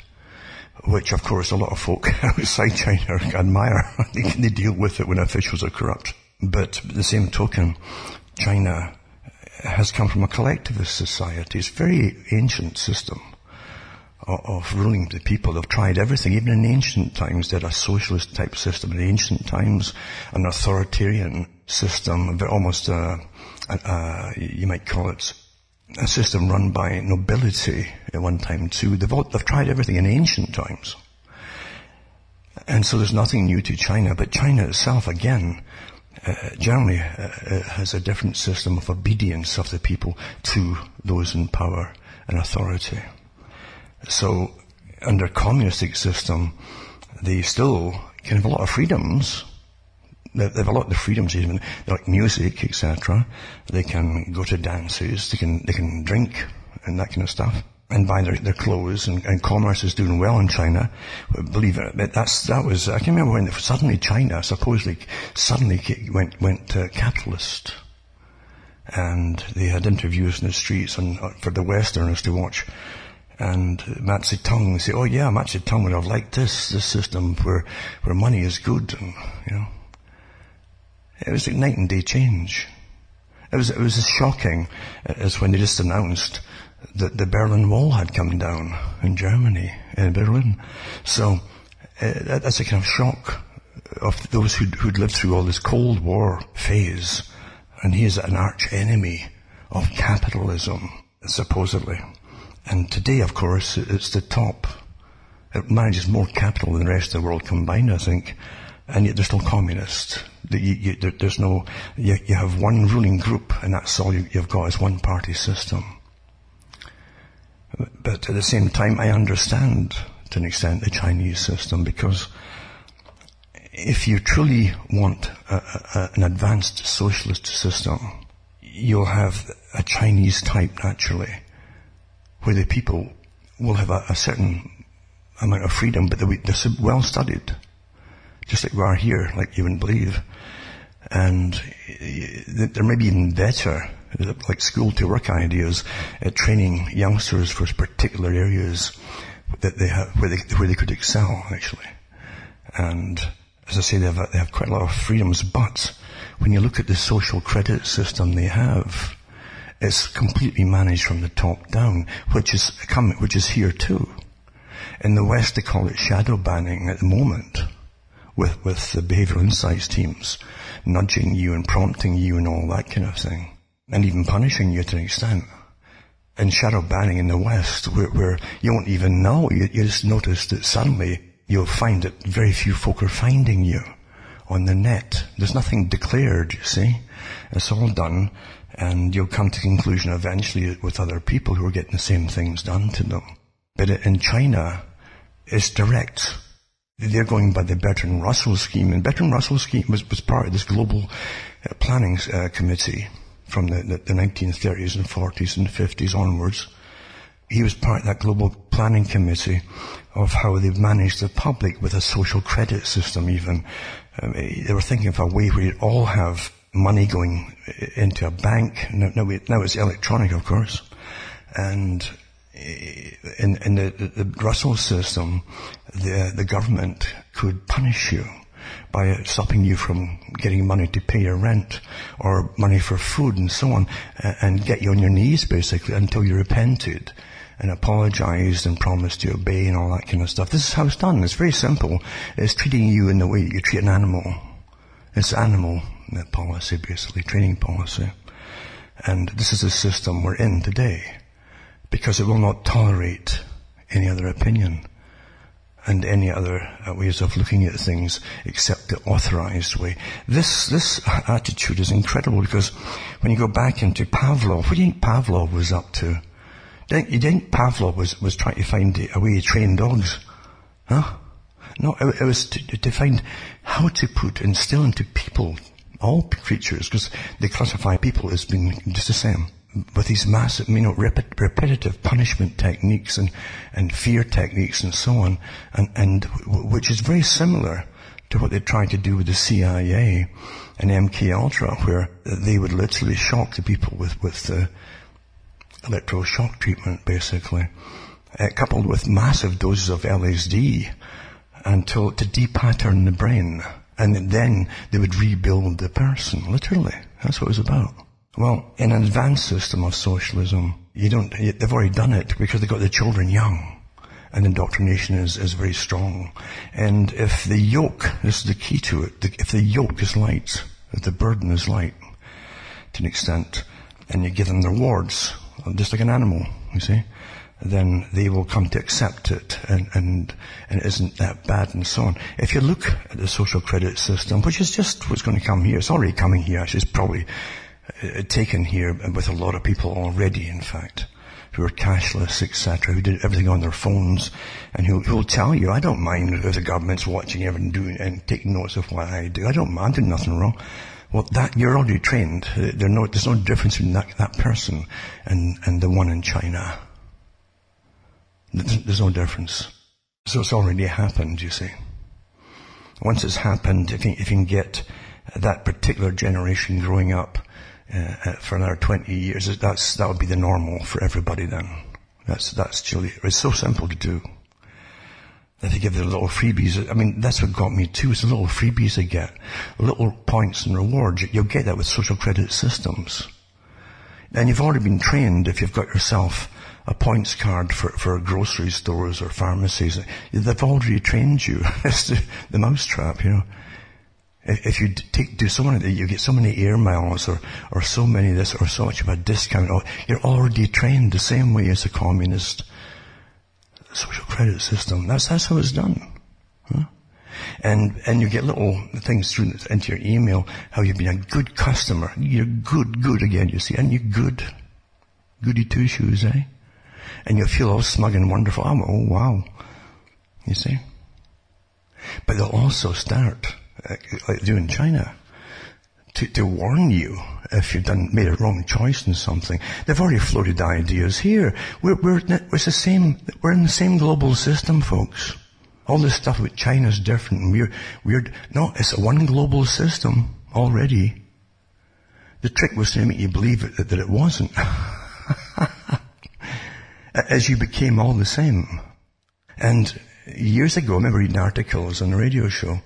Which of course a lot of folk [LAUGHS] outside China admire. [LAUGHS] they, they deal with it when officials are corrupt. But the same token, China has come from a collectivist society. It's a very ancient system of ruling the people. They've tried everything. Even in ancient times, they had a socialist type system. In ancient times, an authoritarian system, almost a, a, a, you might call it a system run by nobility at one time too. They've, all, they've tried everything in ancient times. And so there's nothing new to China, but China itself, again, uh, generally uh, uh has a different system of obedience of the people to those in power and authority. So under communistic system, they still can have a lot of freedoms. They have a lot of freedoms even, like music, etc. They can go to dances, they can, they can drink and that kind of stuff and buy their, their clothes and, and, commerce is doing well in China. Believe it, that's, that was, I can remember when suddenly China supposedly suddenly went, went uh, capitalist. And they had interviews in the streets and, uh, for the Westerners to watch and Mao Zedong say, oh yeah, Mao Zedong would have liked this, this system where, where money is good and, you know. It was like night and day change. It was, it was as shocking as when they just announced that the Berlin Wall had come down in Germany, in Berlin. So, uh, that's a kind of shock of those who'd, who'd lived through all this Cold War phase. And he is an arch enemy of capitalism, supposedly. And today, of course, it's the top. It manages more capital than the rest of the world combined, I think. And yet they're still communist. You, you, there, there's no, you, you, have one ruling group and that's all you, you've got is one party system. But at the same time, I understand to an extent the Chinese system because if you truly want a, a, an advanced socialist system, you'll have a Chinese type naturally, where the people will have a, a certain amount of freedom, but they're well studied, just like we are here, like you wouldn't believe. And there may be even better, like school to work ideas, at training youngsters for particular areas that they have, where they, where they could excel, actually. And as I say, they have, they have quite a lot of freedoms, but when you look at the social credit system they have, it's completely managed from the top down, which is which is here too. In the West, they call it shadow banning at the moment, with with the behavioural insights teams nudging you and prompting you and all that kind of thing, and even punishing you to an extent. And shadow banning in the West, where, where you won't even know, you, you just notice that suddenly you'll find that very few folk are finding you on the net. There's nothing declared, you see. It's all done and you'll come to conclusion eventually with other people who are getting the same things done to them. But in China, it's direct. They're going by the Bertrand Russell scheme, and Bertrand Russell scheme was, was part of this global uh, planning uh, committee from the, the, the 1930s and 40s and 50s onwards. He was part of that global planning committee of how they've managed the public with a social credit system even. Um, they were thinking of a way where you'd all have money going into a bank. Now, now, we, now it's electronic, of course. And Eh, in, in the, the, the Russell system, the, the government could punish you by stopping you from getting money to pay your rent or money for food and so on and get you on your knees basically until you repented and apologized and promised to obey and all that kind of stuff. This is how it's done. It's very simple. It's treating you in the way you treat an animal. It's animal uh, policy, basically, training policy. And this is the system we're in today because it will not tolerate any other opinion and any other uh, ways of looking at things except the authorized way. This, this attitude is incredible because when you go back into Pavlov, what do you think Pavlov was up to? You think Pavlov was, was trying to find a way to train dogs? Huh? No, it, it was to, to find how to put, instill into people, all creatures, because they classify people as being just the same, with these massive, you know, repet- repetitive punishment techniques and, and fear techniques and so on, and, and w- which is very similar to what they tried to do with the CIA and MK Ultra, where they would literally shock the people with, with the electroshock treatment, basically, uh, coupled with massive doses of LSD until to depattern the brain. And then they would rebuild the person, literally. That's what it was about. Well, in an advanced system of socialism, you don't, they've already done it because they've got the children young. And indoctrination is, is very strong. And if the yoke, this is the key to it, if the yoke is light, if the burden is light, to an extent, and you give them the rewards, just like an animal, you see, then they will come to accept it and, and, and it isn't that bad and so on. If you look at the social credit system, which is just what's going to come here, it's already coming here, it's probably uh, Uh, taken here with a lot of people already, in fact, who are cashless, etc., who did everything on their phones, and who will tell you, I don't mind if the government's watching everything doing and taking notes of what I do. I don't mind, doing nothing wrong. Well, that, you're already trained. Uh, no, there's no difference between that, that person and, and the one in China. There's no difference. So it's already happened, you see. Once it's happened, if you, if you can get that particular generation growing up uh, uh for another 20 years, that's, that would be the normal for everybody then. That's, that's truly, it's so simple to do. they give the little freebies. I mean, that's what got me too, is the little freebies they get. Little points and rewards. You'll get that with social credit systems. And you've already been trained if you've got yourself a points card for, for grocery stores or pharmacies. They've already trained you. [LAUGHS] it's the, the mousetrap, you know. If you take, do so many, you get so many air miles or, or so many this or so much of a discount, you're already trained the same way as a communist social credit system. That's, that's how it's done. Huh? And, and you get little things through into your email, how you've been a good customer. You're good, good again, you see, and you're good. Goody two shoes, eh? And you feel all smug and wonderful. Oh, oh wow. You see? But they'll also start, like they do in China, to, to warn you if you've done, made a wrong choice in something. They've already floated ideas here. We're, we're, it's the same, we're in the same global system, folks. All this stuff with China's different. We're, we're, no, it's a one global system already. The trick was to make you believe it, that, that it wasn't. [LAUGHS] As you became all the same. And years ago, I remember reading articles on a radio show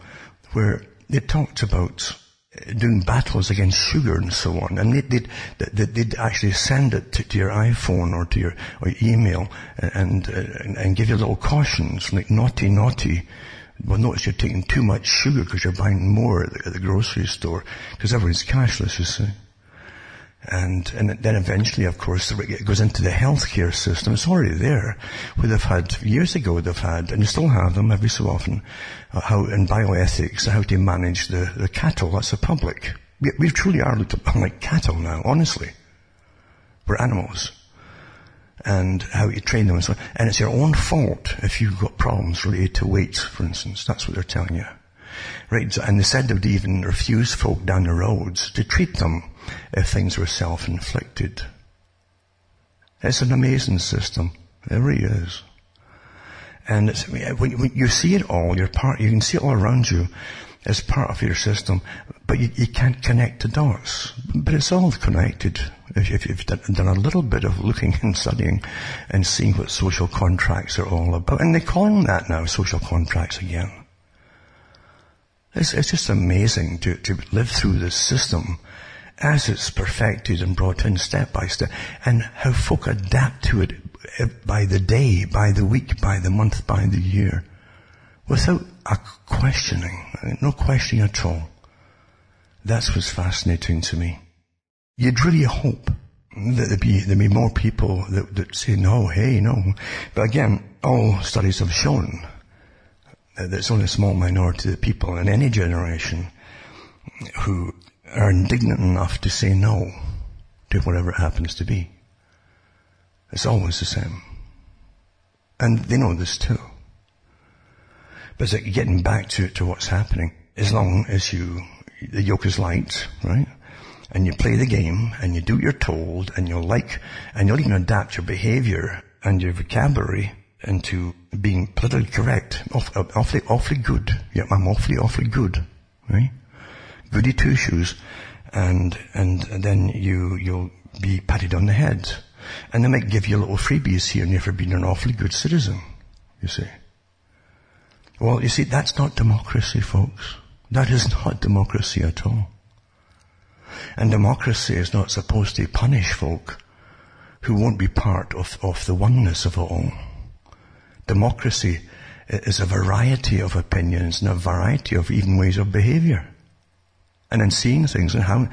where they talked about uh, doing battles against sugar and so on. And they'd, they'd, they'd actually send it to, to, your iPhone or to your or email and, uh, and, and give you little cautions like naughty, naughty. Well, notice you're taking too much sugar because you're buying more at the, at the grocery store because everyone's cashless, you see. And, and then eventually, of course, it goes into the healthcare system. It's already there. Where they've had, years ago they've had, and you still have them every so often, uh, how, in bioethics, how to manage the, the cattle. That's the public. We, we truly are looked upon like cattle now, honestly. We're animals. And how you train them and so on. And it's your own fault if you've got problems related to weight, for instance. That's what they're telling you. Right? And they said they would even refuse folk down the roads to treat them if things were self-inflicted. It's an amazing system. It really is. And it's, when, you see it all, you're part, you can see it all around you as part of your system, but you, you can't connect the dots. But it's all connected if, if you've done, a little bit of looking [LAUGHS] and studying and seeing what social contracts are all about. And they're calling that now social contracts again. It's, it's just amazing to, to live through this system as it's perfected and brought in step by step, and how folk adapt to it eh, by the day, by the week, by the month, by the year, without a questioning, eh, no questioning at all. That's what's fascinating to me. You'd really hope that there be, there be more people that, that say no, hey, no. But again, all studies have shown that it's only a small minority of people in any generation who are indignant enough to say no to whatever it happens to be. It's always the same. And they know this too. But it's like getting back to, to what's happening. As long as you, the yoke is light, right? And you play the game and you do what you're told and you'll like, and you'll even adapt your behavior and your vocabulary into being politically correct. awfully, awfully good. Yeah, I'm awfully, awfully good. Right? Goody two shoes, and and then you you'll be patted on the head, and they might give you little freebies here and there for being an awfully good citizen. You see. Well, you see, that's not democracy, folks. That is not democracy at all. And democracy is not supposed to punish folk who won't be part of, of the oneness of it all. Democracy is a variety of opinions and a variety of even ways of behavior and then seeing things and how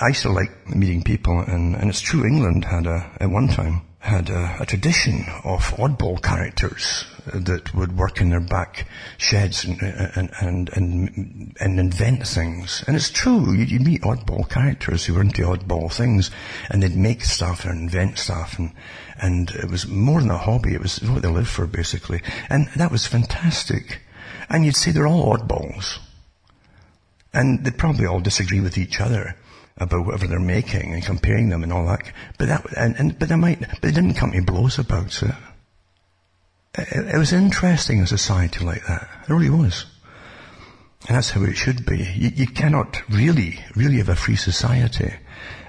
I still like meeting people and, and it's true England had a, at one time, had a, a, tradition of oddball characters that would work in their back sheds and, and, and, and, and invent things. And it's true, you, you meet oddball characters who were into oddball things and they'd make stuff and invent stuff and, and it was more than a hobby, it was what they lived for basically. And that was fantastic. And you'd say they're all oddballs. And they'd probably all disagree with each other about whatever they're making and comparing them and all that. But that, and, and but they might, but they didn't come to blows about it. It, it was interesting a society like that. It really was. And that's how it should be. You, you cannot really, really have a free society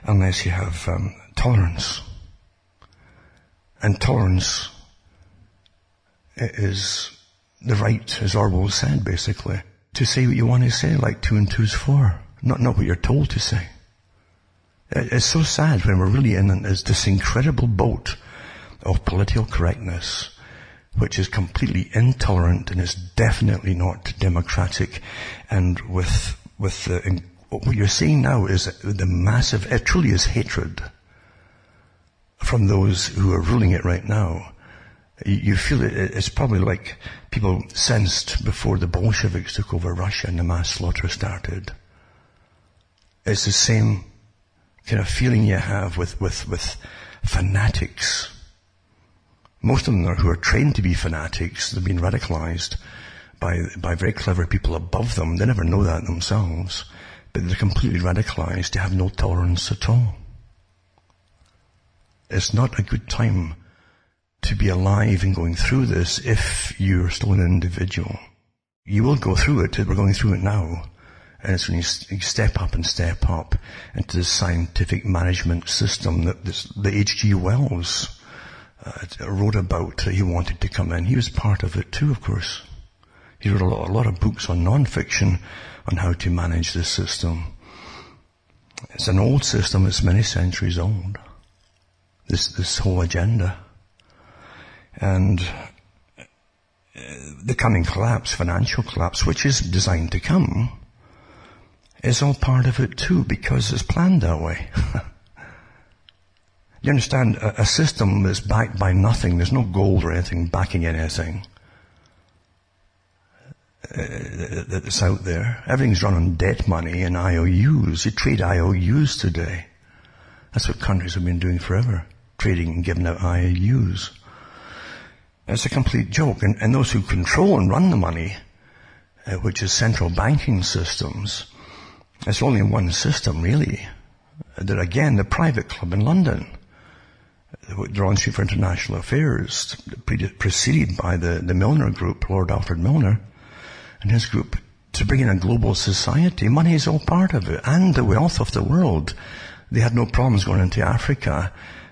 unless you have um, tolerance. And tolerance is the right, as Orwell said, basically, to say what you want to say, like two and two's four, not, not what you're told to say. It's so sad when we're really in this incredible boat of political correctness, which is completely intolerant and is definitely not democratic. And with, with the, what you're seeing now is the massive, it truly is hatred from those who are ruling it right now. You feel it, it's probably like people sensed before the Bolsheviks took over Russia and the mass slaughter started. It's the same kind of feeling you have with, with, with fanatics. Most of them are who are trained to be fanatics. They've been radicalized by, by very clever people above them. They never know that themselves, but they're completely radicalized They have no tolerance at all. It's not a good time to be alive and going through this if you're still an individual. You will go through it. We're going through it now. And it's when you step up and step up into the scientific management system that this, the H.G. Wells uh, wrote about he wanted to come in. He was part of it too, of course. He wrote a lot, a lot of books on non-fiction on how to manage this system. It's an old system. It's many centuries old. This, this whole agenda. And uh, the coming collapse, financial collapse, which is designed to come, is all part of it too because it's planned that way. [LAUGHS] you understand? A, system that's backed by nothing, there's no gold or anything backing anything uh, that's out there. Everything's run on debt money and IOUs. You trade IOUs today. That's what countries have been doing forever. Trading and giving out IOUs. It's a complete joke. And, and those who control and run the money, uh, which is central banking systems, it's only one system really. That again, the private club in London, the Royal Institute for International Affairs, preceded by the, the Milner Group, Lord Alfred Milner, and his group, to bring in a global society. Money is all part of it, and the wealth of the world. They had no problems going into Africa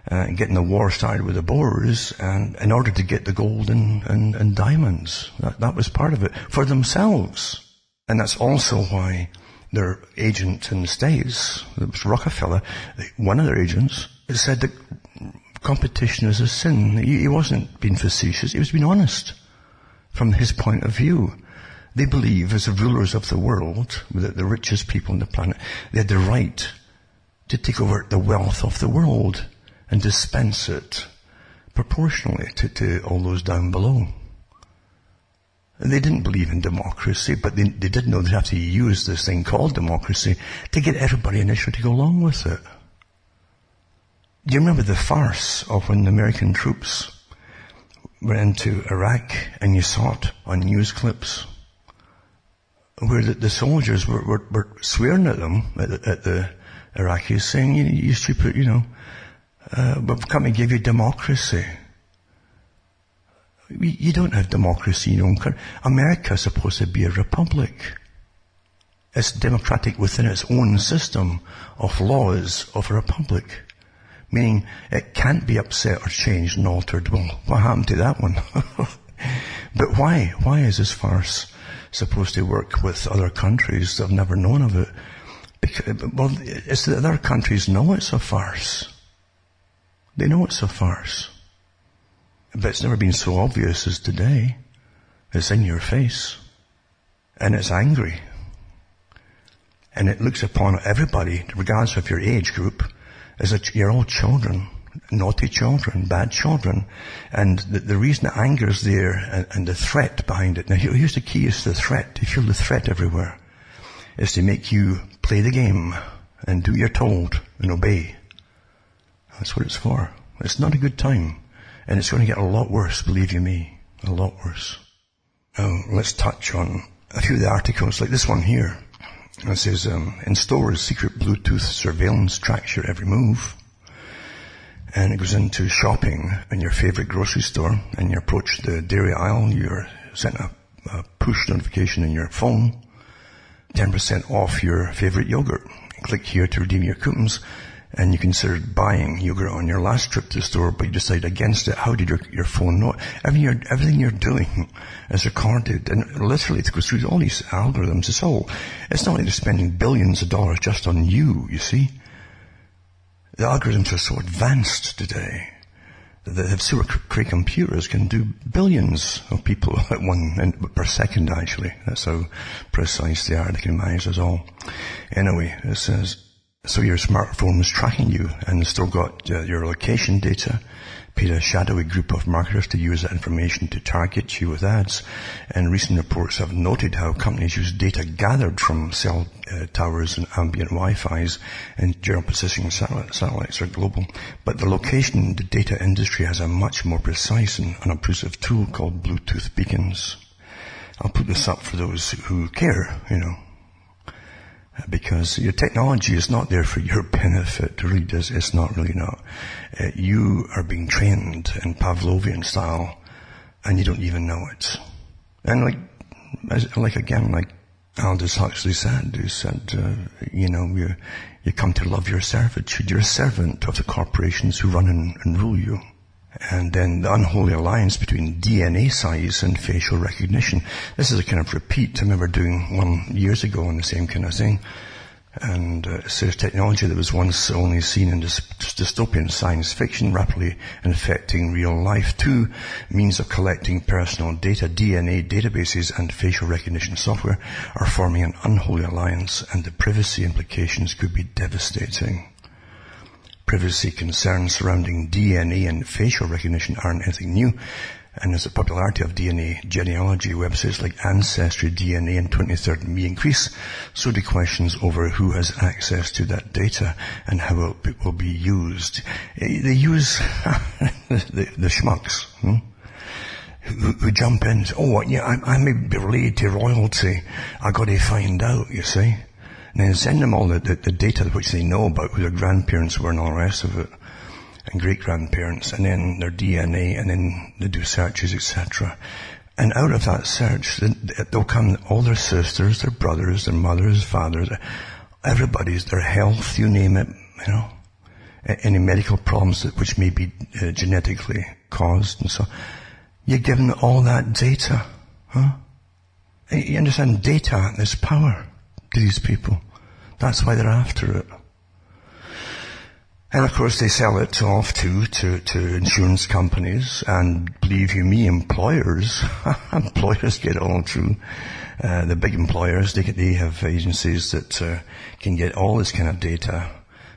uh, getting the war started with the Boers and in order to get the gold and, and, and diamonds. That, that was part of it for themselves. And that's also why their agent in the States, it was Rockefeller, one of their agents, said that competition is a sin. He, he wasn't being facetious, he was being honest from his point of view. They believe as the rulers of the world, the, the richest people on the planet, they had the right to take over the wealth of the world and dispense it proportionally to, to all those down below. And they didn't believe in democracy, but they, they did know they'd have to use this thing called democracy to get everybody initially to go along with it. Do you remember the farce of when the American troops went into Iraq and you saw it on news clips? Where the, the soldiers were, were, were, swearing at them, at, at the Iraqis, saying, you, you stupid, you know, uh, we've come to give you democracy. You don't have democracy in your own country. America is supposed to be a republic. It's democratic within its own system of laws of a republic. Meaning it can't be upset or changed and altered. Well, what happened to that one? [LAUGHS] but why? Why is this farce supposed to work with other countries that have never known of it? Because, well, it's that other countries know it's a farce. They know it's a farce. But it's never been so obvious as today. It's in your face. And it's angry. And it looks upon everybody, regardless of your age group, as that you're all children, naughty children, bad children. And the, the reason the anger is there and, and, the threat behind it. Now here's the key is the threat. You feel the threat everywhere. Is to make you play the game and do what you're told and obey. That's what it's for. It's not a good time. And it's going to get a lot worse, believe you me. A lot worse. Now, let's touch on a few of the articles, like this one here. It says, um, in stores, secret Bluetooth surveillance tracks your every move. And it goes into shopping in your favorite grocery store, and you approach the dairy aisle, you're sent a, a push notification in your phone, 10% off your favorite yogurt. Click here to redeem your coupons and you considered buying yogurt on your last trip to the store, but you decided against it, how did your, your phone know? Everything you're, everything you're doing [LAUGHS] is recorded, and literally it goes through all these algorithms. It's all, it's not like they're spending billions of dollars just on you, you see. The algorithms are so advanced today that have super great computers can do billions of people [LAUGHS] at one per second actually. That's how precise they are. They can manage us all. Anyway, it says, so your smartphone is tracking you and still got uh, your location data, paid a shadowy group of marketers to use that information to target you with ads. And recent reports have noted how companies use data gathered from cell uh, towers and ambient Wi-Fi's and general positioning satellites, satellites are global. But the location, the data industry has a much more precise and unobtrusive tool called Bluetooth beacons. I'll put this up for those who care, you know because your technology is not there for your benefit. It really does. It's not really not. Uh, you are being trained in Pavlovian style, and you don't even know it. And like, like again, like Aldous Huxley said, he said, uh, you know, you you come to love your servitude. You're a servant of the corporations who run and, and rule you. And then the unholy alliance between DNA size and facial recognition. This is a kind of repeat. I remember doing one years ago on the same kind of thing. And uh, it says technology that was once only seen in dystopian science fiction rapidly infecting real life. Two means of collecting personal data, DNA databases and facial recognition software are forming an unholy alliance and the privacy implications could be devastating privacy concerns surrounding DNA and facial recognition aren't anything new. And as the popularity of DNA genealogy websites like Ancestry, DNA, and 23andMe increase, so do questions over who has access to that data and how it will be used. Eh, they use [LAUGHS] the, the, schmucks. Hmm? Who, who, jump in oh, yeah, I, I may be related to royalty. I gotta find out, you see. And then send them all the, the, the data which they know about who their grandparents were and all the rest of it, and great grandparents, and then their DNA, and then they do searches, etc. And out of that search, they'll come all their sisters, their brothers, their mothers, fathers, everybody's, their health, you name it, you know, any medical problems which may be uh, genetically caused and so. You're given all that data, huh? You understand data is power to these people. That's why they're after it. And of course they sell it off to, to, to insurance companies and believe you me, employers, [LAUGHS] employers get it all through. Uh, the big employers, they, they have agencies that uh, can get all this kind of data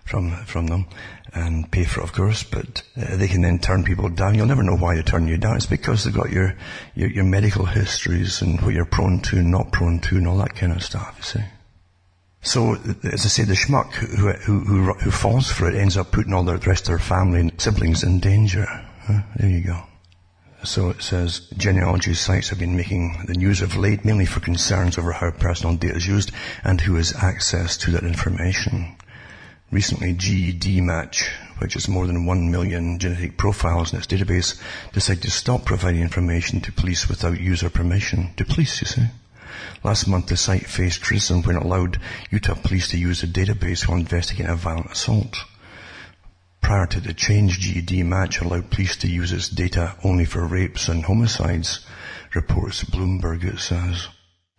from, from them and pay for it, of course, but uh, they can then turn people down. You'll never know why they turn you down. It's because they've got your, your, your medical histories and what you're prone to and not prone to and all that kind of stuff, you see. So, as I say, the schmuck who, who, who, who falls for it ends up putting all the rest of their family and siblings in danger. Huh? There you go. So it says genealogy sites have been making the news of late mainly for concerns over how personal data is used and who has access to that information. Recently, GEDmatch, which has more than one million genetic profiles in its database, decided to stop providing information to police without user permission. To police, you see. Last month, the site faced criticism when it allowed Utah police to use the database while investigating a violent assault. Prior to the change, GEDmatch allowed police to use its data only for rapes and homicides, reports Bloomberg, it says.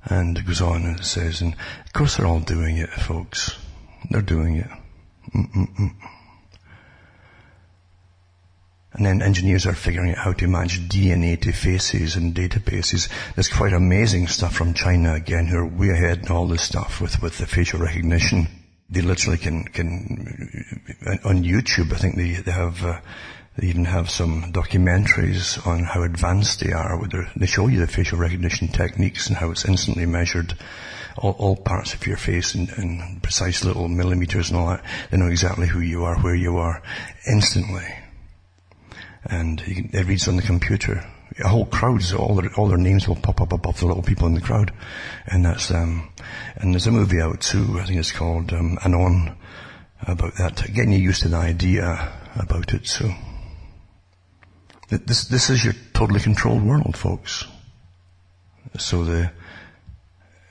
And it goes on and it says, and of course they're all doing it, folks. They're doing it. Mm-mm-mm. And then engineers are figuring out how to match DNA to faces and databases. There's quite amazing stuff from China again, who are way ahead in all this stuff with, with the facial recognition. They literally can, can, on YouTube, I think they, they have, uh, they even have some documentaries on how advanced they are. Where they show you the facial recognition techniques and how it's instantly measured all, all parts of your face in, in precise little millimeters and all that. They know exactly who you are, where you are, instantly and it reads on the computer. A whole crowd, all their, all their names will pop up above the little people in the crowd. And that's, um, and there's a movie out too, I think it's called, um, Anon, about that, getting you used to the idea about it, so. This, this is your totally controlled world, folks. So the,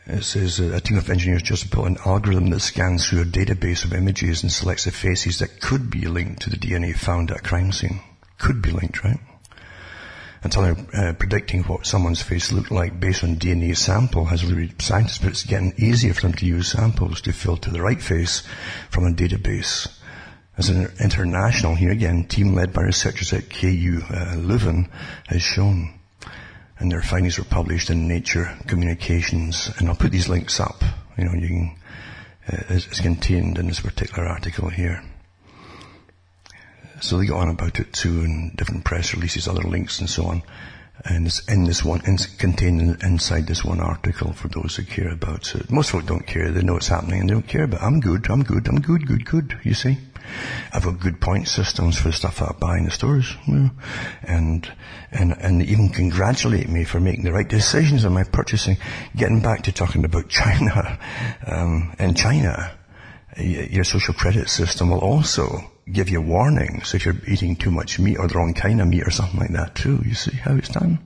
It says a team of engineers just built an algorithm that scans through a database of images and selects the faces that could be linked to the DNA found at a crime scene. Could be linked, right? Until they're uh, predicting what someone's face looked like based on DNA sample has really scientists, but it's getting easier for them to use samples to filter the right face from a database. As an international, here again, team led by researchers at KU uh, Leuven has shown and their findings were published in Nature Communications. And I'll put these links up. You know, you can, uh, it's contained in this particular article here. So they go on about it too in different press releases, other links and so on. And it's in this one, in, contained inside this one article for those who care about it. Most folk don't care. They know what's happening and they don't care, but I'm good, I'm good, I'm good, good, good, you see. I've got good point systems for the stuff I buy in the stores. You and, and, and even congratulate me for making the right decisions on my purchasing. Getting back to talking about [LAUGHS] China, um, in China, your social credit system will also give you warnings if you're eating too much meat or the wrong kind of meat or something like that too. You see how it's done?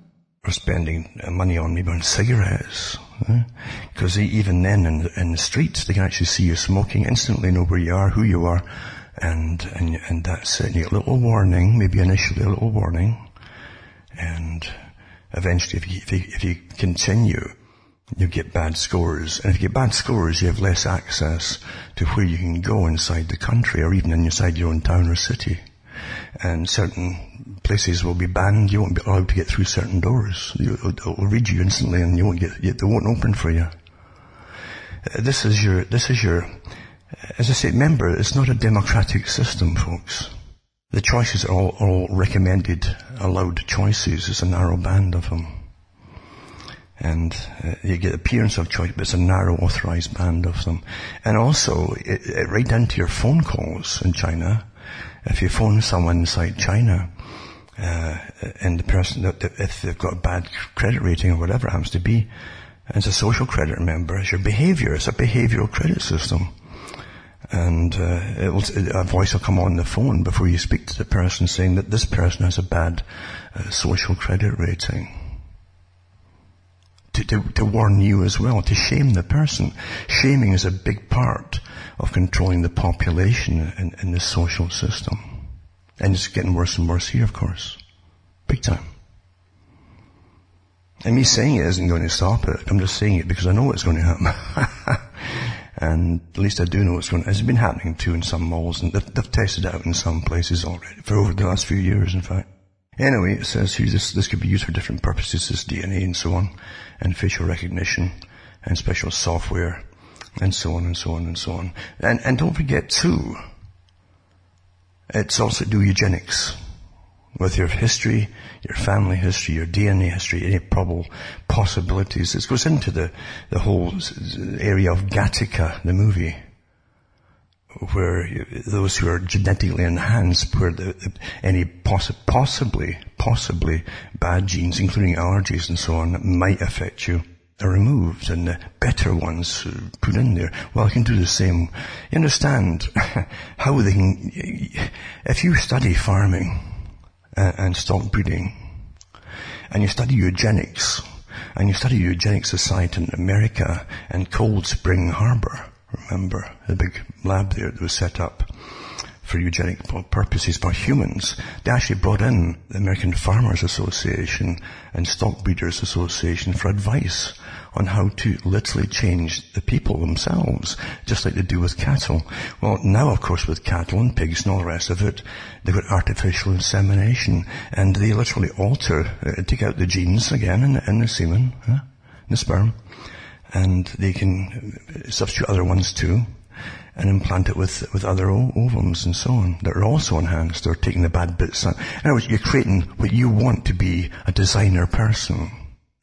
Or spending uh, money on maybe on cigarettes. Eh? Because even then in the, in the streets, they can actually see you smoking, instantly know where you are, who you are, and, and, and that's it. You get a little warning, maybe initially a little warning, and eventually if you, if you, if you continue, you get bad scores. And if you get bad scores, you have less access to where you can go inside the country or even inside your own town or city. And certain places will be banned. You won't be allowed to get through certain doors. It will read you instantly and you won't get, they won't open for you. Uh, this is your, this is your, uh, as I say, remember, it's not a democratic system, folks. The choices are all, all recommended, allowed choices. It's a narrow band of them. And uh, you get appearance of choice, but it's a narrow authorized band of them. And also, it, it, right down to your phone calls in China, if you phone someone inside China, uh, and the person, if they've got a bad credit rating or whatever it happens to be, it's a social credit member, it's your behavior. It's a behavioral credit system and uh, will, a voice will come on the phone before you speak to the person saying that this person has a bad uh, social credit rating. To, to, to, warn you as well, to shame the person. Shaming is a big part of controlling the population in, in the social system. And it's getting worse and worse here, of course. Big time. And me saying it isn't going to stop it. I'm just saying it because I know it's going to happen. [LAUGHS] And at least I do know what's going. to, It's been happening too in some malls, and they've, they've tested it out in some places already for over the last few years, in fact. Anyway, it says here this this could be used for different purposes, this DNA and so on, and facial recognition, and special software, and so on and so on and so on. And and don't forget too, it's also do eugenics with your history, your family history, your DNA history, any probable possibilities. This goes into the, the whole area of Gattaca, the movie, where those who are genetically enhanced, where the, any possi- possibly, possibly bad genes, including allergies and so on, might affect you, are removed and the better ones put in there. Well, I can do the same. You understand [LAUGHS] how they can, if you study farming, and stock breeding. And you study eugenics, and you study eugenics society in America and Cold Spring Harbor. Remember the big lab there that was set up for eugenic purposes by humans. They actually brought in the American Farmers Association and Stock Breeders Association for advice on how to literally change the people themselves, just like they do with cattle. Well, now of course with cattle and pigs and all the rest of it, they've got artificial insemination and they literally alter, uh, take out the genes again in, in the semen, in the sperm, and they can substitute other ones too and implant it with, with other ovums and so on that are also enhanced. They're taking the bad bits out. In other words, you're creating what you want to be a designer person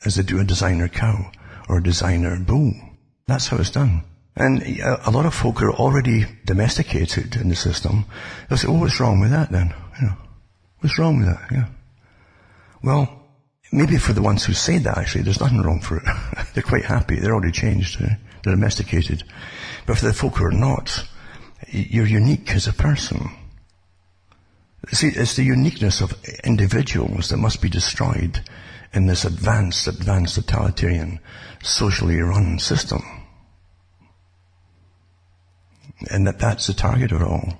as they do a designer cow or a designer bull. That's how it's done. And a lot of folk are already domesticated in the system. They'll say, oh, what's wrong with that then? You know, what's wrong with that? Yeah. Well, maybe for the ones who say that actually, there's nothing wrong for it. [LAUGHS] They're quite happy. They're already changed. They're domesticated. But for the folk who are not, you're unique as a person. See, it's the uniqueness of individuals that must be destroyed in this advanced, advanced totalitarian, socially run system. And that that's the target of all.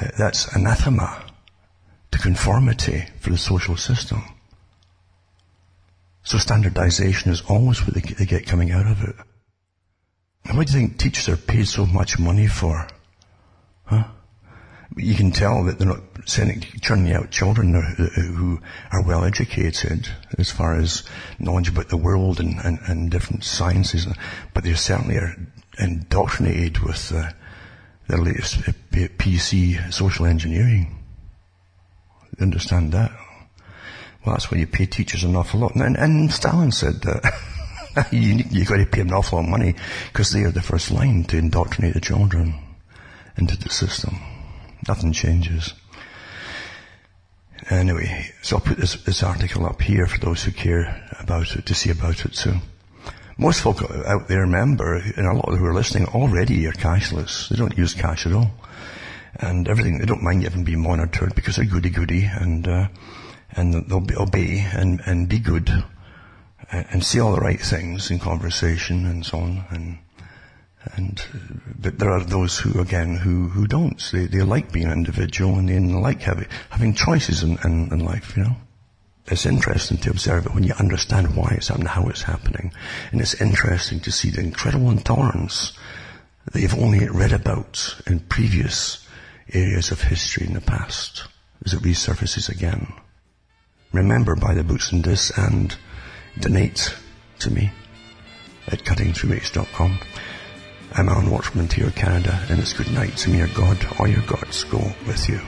Uh, that's anathema to conformity for the social system. So standardization is always what they, get coming out of it. And what do you think teachers are paid so much money for? Huh? You can tell that they're not sending, churning out children who are well educated as far as knowledge about the world and, and, and different sciences, but they certainly are indoctrinated with uh, the latest PC social engineering. Understand that? Well, that's why you pay teachers an awful lot. And, and Stalin said that [LAUGHS] you, you got to pay them an awful lot of money because they are the first line to indoctrinate the children into the system. Nothing changes. Anyway, so I'll put this, this article up here for those who care about it, to see about it. So, most folk out there remember, and a lot of who are listening already are cashless. They don't use cash at all. And everything, they don't mind even being monitored because they're goody goody and, uh, and they'll be, obey and, and be good and, say all the right things in conversation and so on. And, and, uh, but there are those who, again, who, who don't. They, they like being an individual and they like having, having choices in, in, in life, you know. It's interesting to observe it when you understand why it's happening, how it's happening. And it's interesting to see the incredible intolerance that you've only read about in previous areas of history in the past as it resurfaces again. Remember, buy the books and this and donate to me at cuttingthroughthematrix.com. I'm Alan Watchman here, Canada, and it's good night to me, your God, all your gods go with you.